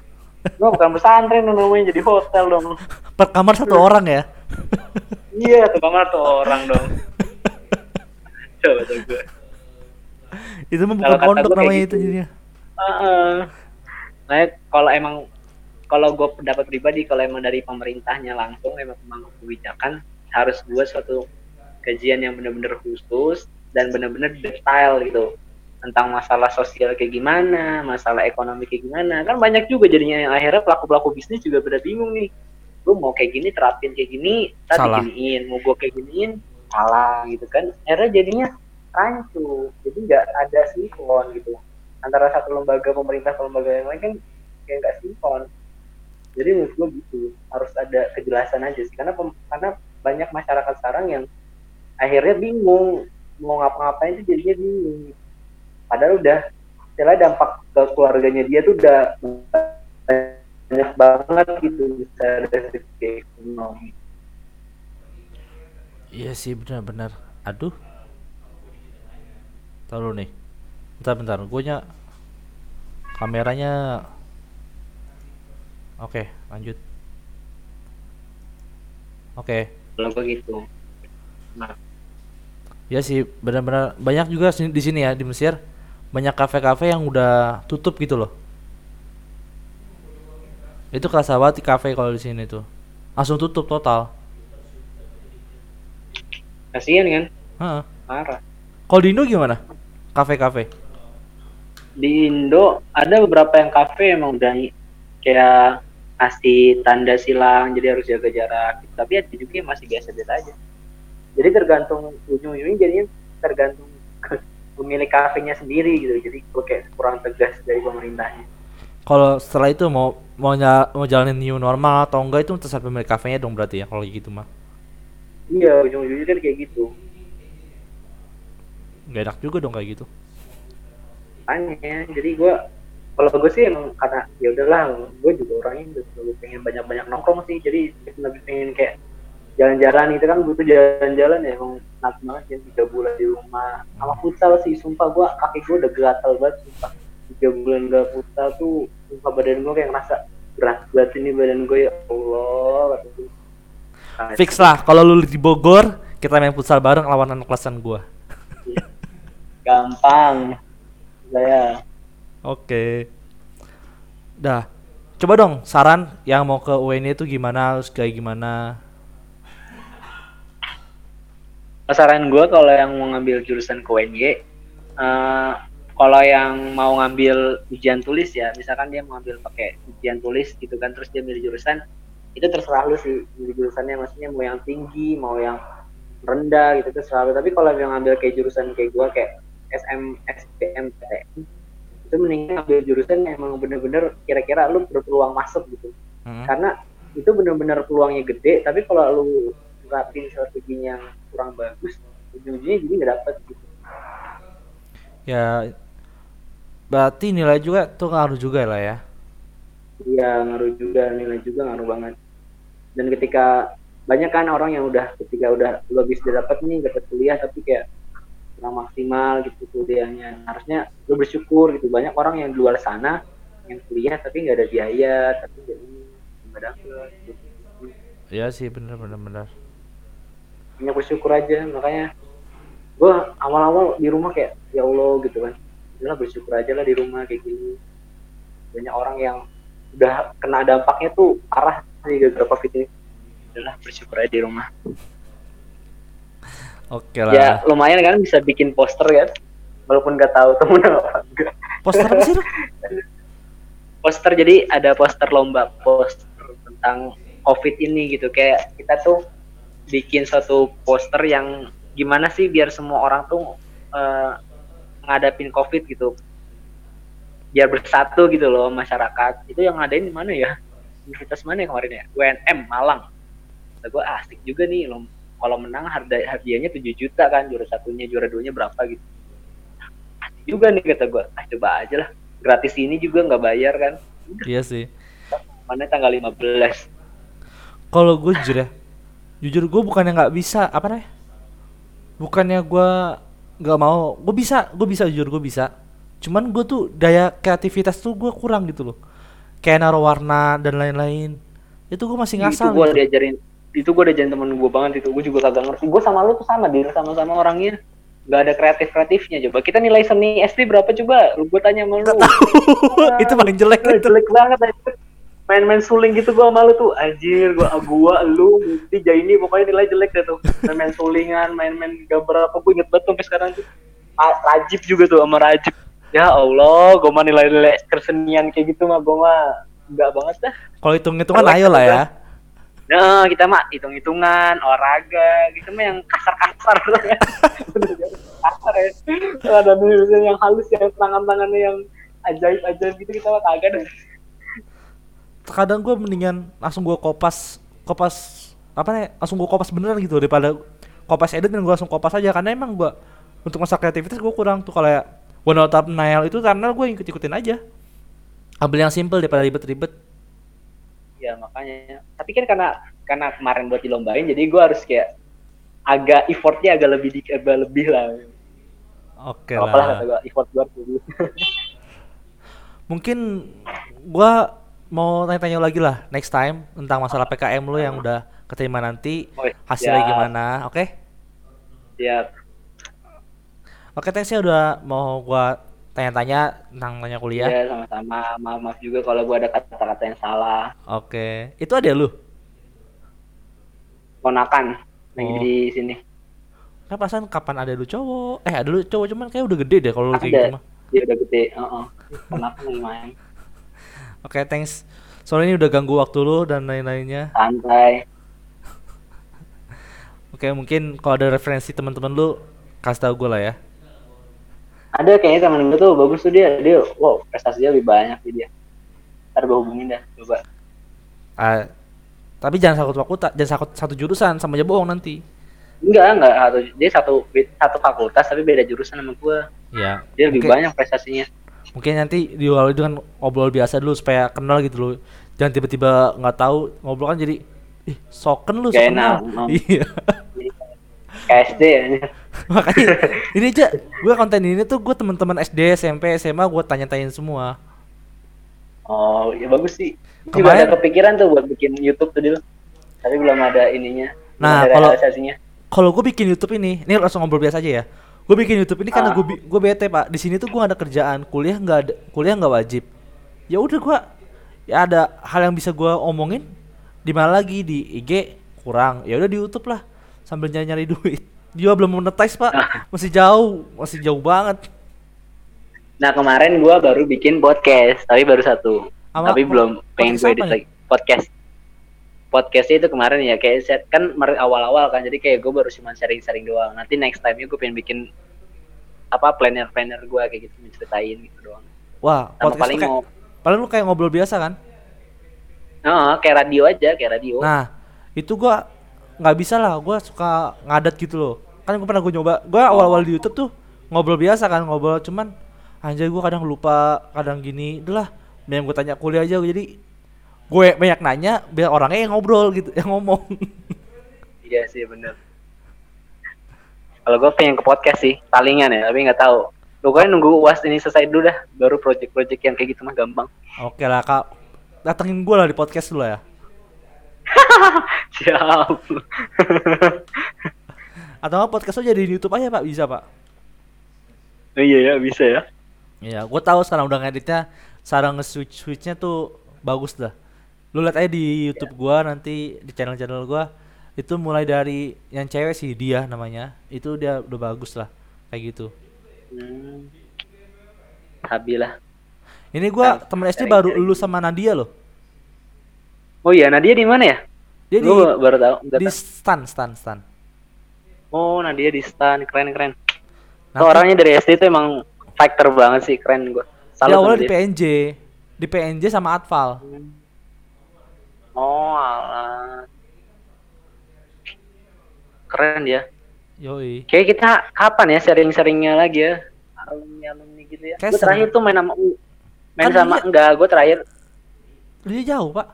Gua bukan pesantren namanya jadi hotel dong. Per kamar satu orang ya? Iya tuh kamar tuh orang dong. Coba tuh gue itu mah bukan pondok namanya gitu. itu jadinya. Heeh. Nah, kalau emang kalau gue pendapat pribadi kalau emang dari pemerintahnya langsung emang memang kebijakan harus buat suatu kajian yang benar-benar khusus dan benar-benar detail gitu tentang masalah sosial kayak gimana, masalah ekonomi kayak gimana. Kan banyak juga jadinya yang akhirnya pelaku-pelaku bisnis juga pada bingung nih. Gue mau kayak gini terapin kayak gini, tadi giniin, mau gue kayak giniin, salah gitu kan. Akhirnya jadinya rancu, jadi nggak ada sinkron gitu antara satu lembaga pemerintah ke lembaga yang lain kan kayak nggak sinkron jadi menurut gue gitu harus ada kejelasan aja sih karena karena banyak masyarakat sekarang yang akhirnya bingung mau ngapa-ngapain tuh jadinya bingung padahal udah istilah dampak ke keluarganya dia tuh udah banyak banget gitu bisa dari segi ekonomi. Iya sih benar-benar. Aduh. Tahu nih. Bentar bentar. Gue nya kameranya oke lanjut. Oke. Kalau gue gitu nah Ya sih, benar-benar. Banyak juga di sini ya di Mesir banyak kafe-kafe yang udah tutup gitu loh. Itu kerasa banget di kafe kalau di sini tuh. Langsung tutup total. kasihan kan Heeh. parah Kalau di Indo gimana? Kafe-kafe. di Indo ada beberapa yang kafe emang udah kayak kasih tanda silang jadi harus jaga jarak tapi ada juga yang masih biasa biasa aja jadi tergantung ujung-ujungnya jadinya tergantung pemilik kafenya sendiri gitu jadi gue kayak kurang tegas dari pemerintahnya Kalau setelah itu mau mau nya- mau jalanin new normal atau enggak itu terserah pemilik kafenya dong berarti ya kalau gitu mah. iya ujung-ujungnya kan kayak gitu Gak enak juga dong kayak gitu. Makanya, jadi gue kalau gue sih emang karena ya udahlah gue juga orangnya selalu pengen banyak-banyak nongkrong sih jadi lebih pengen kayak jalan-jalan itu kan butuh jalan-jalan ya emang enak banget ya tiga bulan di rumah sama futsal sih sumpah gue kaki gue udah gatal banget sumpah tiga bulan gak futsal tuh sumpah badan gue kayak ngerasa berat banget ini badan gue ya Allah gue. Nah, Fix lah kalau lu di Bogor kita main futsal bareng lawan anak kelasan gua. gampang saya Oke. Dah. Coba dong saran yang mau ke UNY itu gimana harus kayak gimana. Saran gue kalau yang mau ngambil jurusan ke UNY eh, kalau yang mau ngambil ujian tulis ya misalkan dia mau ngambil pakai ujian tulis gitu kan terus dia milih jurusan itu terserah lu sih milih jurusannya maksudnya mau yang tinggi mau yang rendah gitu terserah lu tapi kalau yang ngambil kayak jurusan kayak gue kayak SM SPM PTN itu mendingan ngambil jurusan yang emang bener-bener kira-kira lu berpeluang masuk gitu Hmm. karena itu benar-benar peluangnya gede tapi kalau lu terapin strateginya yang kurang bagus ujung-ujungnya jadi nggak dapet gitu Ya berarti nilai juga tuh ngaruh juga lah ya. iya ngaruh juga nilai juga ngaruh banget dan ketika banyak kan orang yang udah ketika udah lu habis udah dapet nih dapet kuliah tapi kayak kurang maksimal gitu kuliahnya harusnya lu bersyukur gitu banyak orang yang di luar sana yang kuliah tapi nggak ada biaya tapi jadi nggak dapet gitu. Iya sih bener bener bener. Banyak bersyukur aja. Makanya gue awal-awal di rumah kayak ya Allah gitu kan. Udahlah bersyukur aja lah di rumah kayak gini. Banyak orang yang udah kena dampaknya tuh parah sih gara-gara covid ini. Udahlah bersyukur aja di rumah. Oke lah. ya lumayan kan bisa bikin poster kan? Walaupun nggak tahu temen apa enggak. Poster apa sih poster jadi ada poster lomba poster tentang covid ini gitu. Kayak kita tuh bikin satu poster yang gimana sih biar semua orang tuh eh, ngadapin covid gitu. Biar bersatu gitu loh masyarakat. Itu yang ngadain di mana ya? Universitas mana ya kemarin ya? UNM Malang. Kata gue asik juga nih lom kalau menang harga hadiahnya 7 juta kan juara satunya juara duanya berapa gitu. Asik juga nih kata gue ah coba aja lah gratis ini juga nggak bayar kan. Iya sih. mana tanggal 15 Kalau gue jujur ya, jujur gue bukannya nggak bisa apa namanya? Bukannya gue nggak mau, gue bisa, gue bisa jujur gue bisa. Cuman gue tuh daya kreativitas tuh gue kurang gitu loh. Kayak naruh warna dan lain-lain. Itu gue masih itu ngasal. gue gitu. diajarin itu gue diajarin temen gue banget itu gue juga kagak ngerti gue sama lu tuh sama dir sama-sama orangnya nggak ada kreatif kreatifnya coba kita nilai seni SD berapa coba lu gue tanya sama lu itu paling jelek itu. jelek banget. Main-main suling gitu gue sama lu tuh anjir gue gua lu Mufti Jaini pokoknya nilai jelek deh tuh main-main sulingan main-main gambar apa gue inget banget sampai sekarang tuh Rajib juga tuh sama Rajib ya Allah gue mah nilai-nilai kesenian kayak gitu mah gue mah enggak banget dah Kalau hitung-hitungan ayo lah ya. Nah, kita mah hitung-hitungan, olahraga, gitu mah yang kasar-kasar. kasar ya. Ada yang halus ya, tangan-tangannya yang ajaib-ajaib gitu kita mah kagak deh. Kadang gue mendingan langsung gue kopas, kopas apa nih? Langsung gue kopas beneran gitu daripada kopas edit dan gue langsung kopas aja karena emang gue untuk masa kreativitas gue kurang tuh kalau ya one out thumbnail itu karena gue ikut-ikutin aja. Ambil yang simple daripada ribet-ribet. Ya makanya. Tapi kan karena karena kemarin buat dilombain, jadi gua harus kayak agak effortnya agak lebih di, agak lebih lah. Oke Apa lah lah. kata gua, effort dulu. Mungkin gua mau tanya-tanya lagi lah next time tentang masalah PKM lu yang udah keterima nanti Oh, hasilnya siap. gimana, oke? Ya, Oke, thanks ya udah mau gua tanya-tanya tentang tanya kuliah. ya sama-sama. Maaf maaf juga kalau gua ada kata-kata yang salah. Oke, itu ada lu? Ponakan lagi Oh. di sini. Kan perasaan kapan ada lu cowok? Eh, ada lu cowok cuman kayak udah gede deh kalau lu kayak gitu mah. Dia udah gede, heeh. Ponakan lagi main. Oke, thanks. Soalnya ini udah ganggu waktu lu dan lain-lainnya. Santai. Oke, mungkin kalau ada referensi teman-teman lu kasih tau gue lah ya Ada kayaknya temen gue tuh bagus tuh dia, dia wow prestasinya lebih banyak sih dia. Ntar gue hubungin dah, coba. Ah, tapi jangan satu fakultas jangan satu, satu jurusan sama aja bohong nanti Enggak, enggak satu dia satu satu fakultas tapi beda jurusan sama gue. ya Dia lebih banyak prestasinya. Mungkin nanti diawali dengan ngobrol biasa dulu supaya kenal gitu loh jangan tiba-tiba nggak tahu ngobrol kan jadi ih soken lu Gak sok kenal enak, no. iya Jadi KSD ya. makanya ini aja gue konten ini tuh gue teman-teman SD SMP SMA gue tanya-tanyain semua Oh, ya bagus sih. Gua Juga Kemarin- ada kepikiran tuh buat bikin YouTube tuh dulu. Tapi belum ada ininya. Nah, ada kalau- kalau gue bikin YouTube ini ini langsung ngobrol biasa aja ya gue bikin YouTube ini karena Ah. gue gue bete pak di sini tuh gue ada kerjaan kuliah nggak ada kuliah nggak wajib ya udah gue ya ada hal yang bisa gue omongin di mana lagi di IG kurang ya udah di YouTube lah sambil nyari nyari duit dia belum monetize pak Ah. masih jauh masih jauh banget Nah, kemarin gua baru bikin podcast, tapi baru satu. Ama- tapi belum pengen gue edit lagi. Podcast. Podcastnya itu kemarin ya kayak set kan awal-awal kan jadi kayak gue baru cuma sharing-sharing doang. Nanti next time gue pengen bikin apa planner-planner gue kayak gitu menceritain gitu doang. wah Sama podcast paling kayak, mau paling lu kayak ngobrol biasa kan Oh, kayak radio aja, kayak radio. Nah, itu gua nggak bisa lah, gua suka ngadat gitu loh. Kan gua pernah gua nyoba, gua awal-awal di YouTube tuh ngobrol biasa kan, ngobrol cuman anjay gua kadang lupa, kadang gini, udahlah, yang gua tanya kuliah aja jadi gue banyak nanya biar orangnya yang ngobrol gitu, yang ngomong. Iya sih bener. Kalau gue pengen ke podcast sih, palingan ya, tapi nggak tahu. Pokoknya nunggu uas ini selesai dulu dah, baru project-project yang kayak gitu mah gampang. Oke lah, Kak. Datengin gua lah di podcast dulu ya. Siap. Atau podcast aja di YouTube aja, Pak. Bisa, Pak. oh, iya ya, bisa ya. Iya, gue tahu sekarang udah ngeditnya cara nge-switch switchnya tuh bagus dah. Lu lihat aja di YouTube gua nanti di channel-channel gua itu mulai dari yang cewek sih dia namanya. Itu dia udah bagus lah kayak gitu. Hmm. Habi lah. Ini gua Nah, temen SD baru lu sama Nadia loh. Oh iya, Nadia di mana ya? Dia di baru tahu. di stan stan stan. Oh, Nadia di stan, keren keren. Nanti- orangnya dari SD itu emang fighter banget sih, keren gue. Dia awalnya di PNJ. Di PNJ sama Atfal. Oh, alah. Keren ya. Yoi. Kayak kita kapan ya sharing-sharingnya lagi ya? Alumni alumni gitu ya. Gue terakhir tuh main sama U. Main Kan sama dia- enggak, gue terakhir Dia jauh, Pak.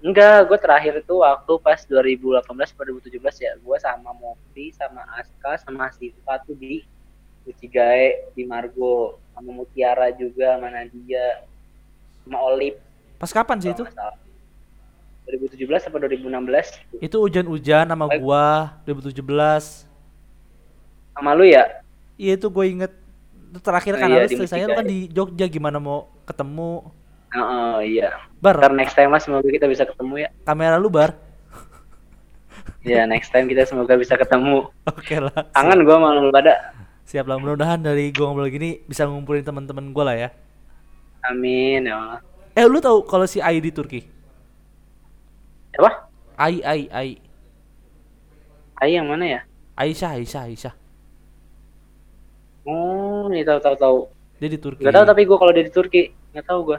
enggak, gue terakhir itu waktu pas 2018 atau 2017 ya. Gue sama Mokri, sama Aska, sama Siva tuh di Ucigae di Margo, sama Mutiara juga, sama Nadia, sama Olip. Pas kapan sih itu? kalau nggak salah. 2017 atau 2016 Itu hujan-hujan sama gua 2017. sama lu ya? Iya itu gue inget. Terakhir kan Iya, harus di selesai Mustika kan ya. di Jogja gimana mau ketemu. Oh iya. Bar. Ntar next time mas semoga kita bisa ketemu ya. Kamera lu bar. Ya next time kita semoga bisa ketemu. Oke lah kangen gue malah lu pada siap lah mudah-mudahan dari gue ngobrol gini bisa ngumpulin teman-teman gue lah ya. Amin ya Allah. Eh lu tahu kalau si Ai di Turki apa? Ai Ai Ai. Ai yang mana ya? Aisyah Aisyah Aisyah. Oh ini tahu tahu tahu. Dia di Turki. Nggak tahu tapi gue kalau dia di Turki nggak tahu gue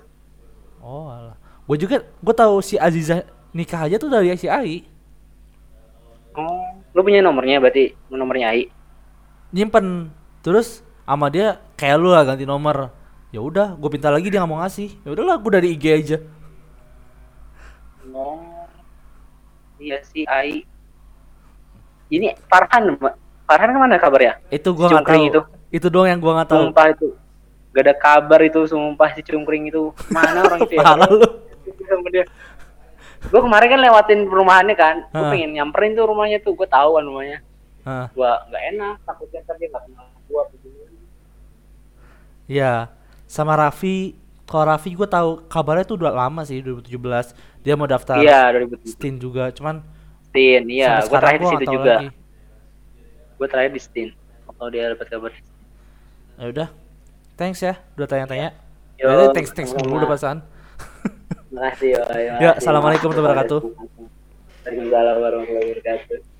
oh alah. Gue juga gue tahu si Aziza nikah aja tuh dari si Ai. Oh lu punya nomornya berarti nomornya Ai? Nyimpen. Terus sama dia kayak lu lah ganti nomor. Ya udah gue minta lagi dia nggak mau ngasih. Ya udahlah gue dari IG aja. Oh iya sih Ai. Ini Farhan. Farhan ke mana kabarnya itu gue nggak tahu. itu. itu. doang yang gue nggak tahu. Sumpah itu. Gak ada kabar itu sumpah si cungkring itu. Mana orang itu ya? Parah lu. gue kemarin kan lewatin perumahannya kan. Gue pengen nyamperin tuh rumahnya tuh. Gue tahu kan rumahnya. Hah, gue nggak enak takutnya ntar dia nggak kenal gue Iya, sama Raffi. Kalau Raffi gue tahu kabarnya tuh udah lama sih 2017. Dia mau daftar iya 2017 Stin juga, cuman Stin iya gue terakhir di situ juga gue terakhir di Stin kalau dia dapat kabar Ya udah, thanks ya, udah tanya-tanya. Yo, Ya, thanks thanks sama-sama. mulu udah pasan. Terima kasih, yo, terima Ya, assalamualaikum warahmatullahi wabarakatuh. Waalaikumsalam warahmatullahi wabarakatuh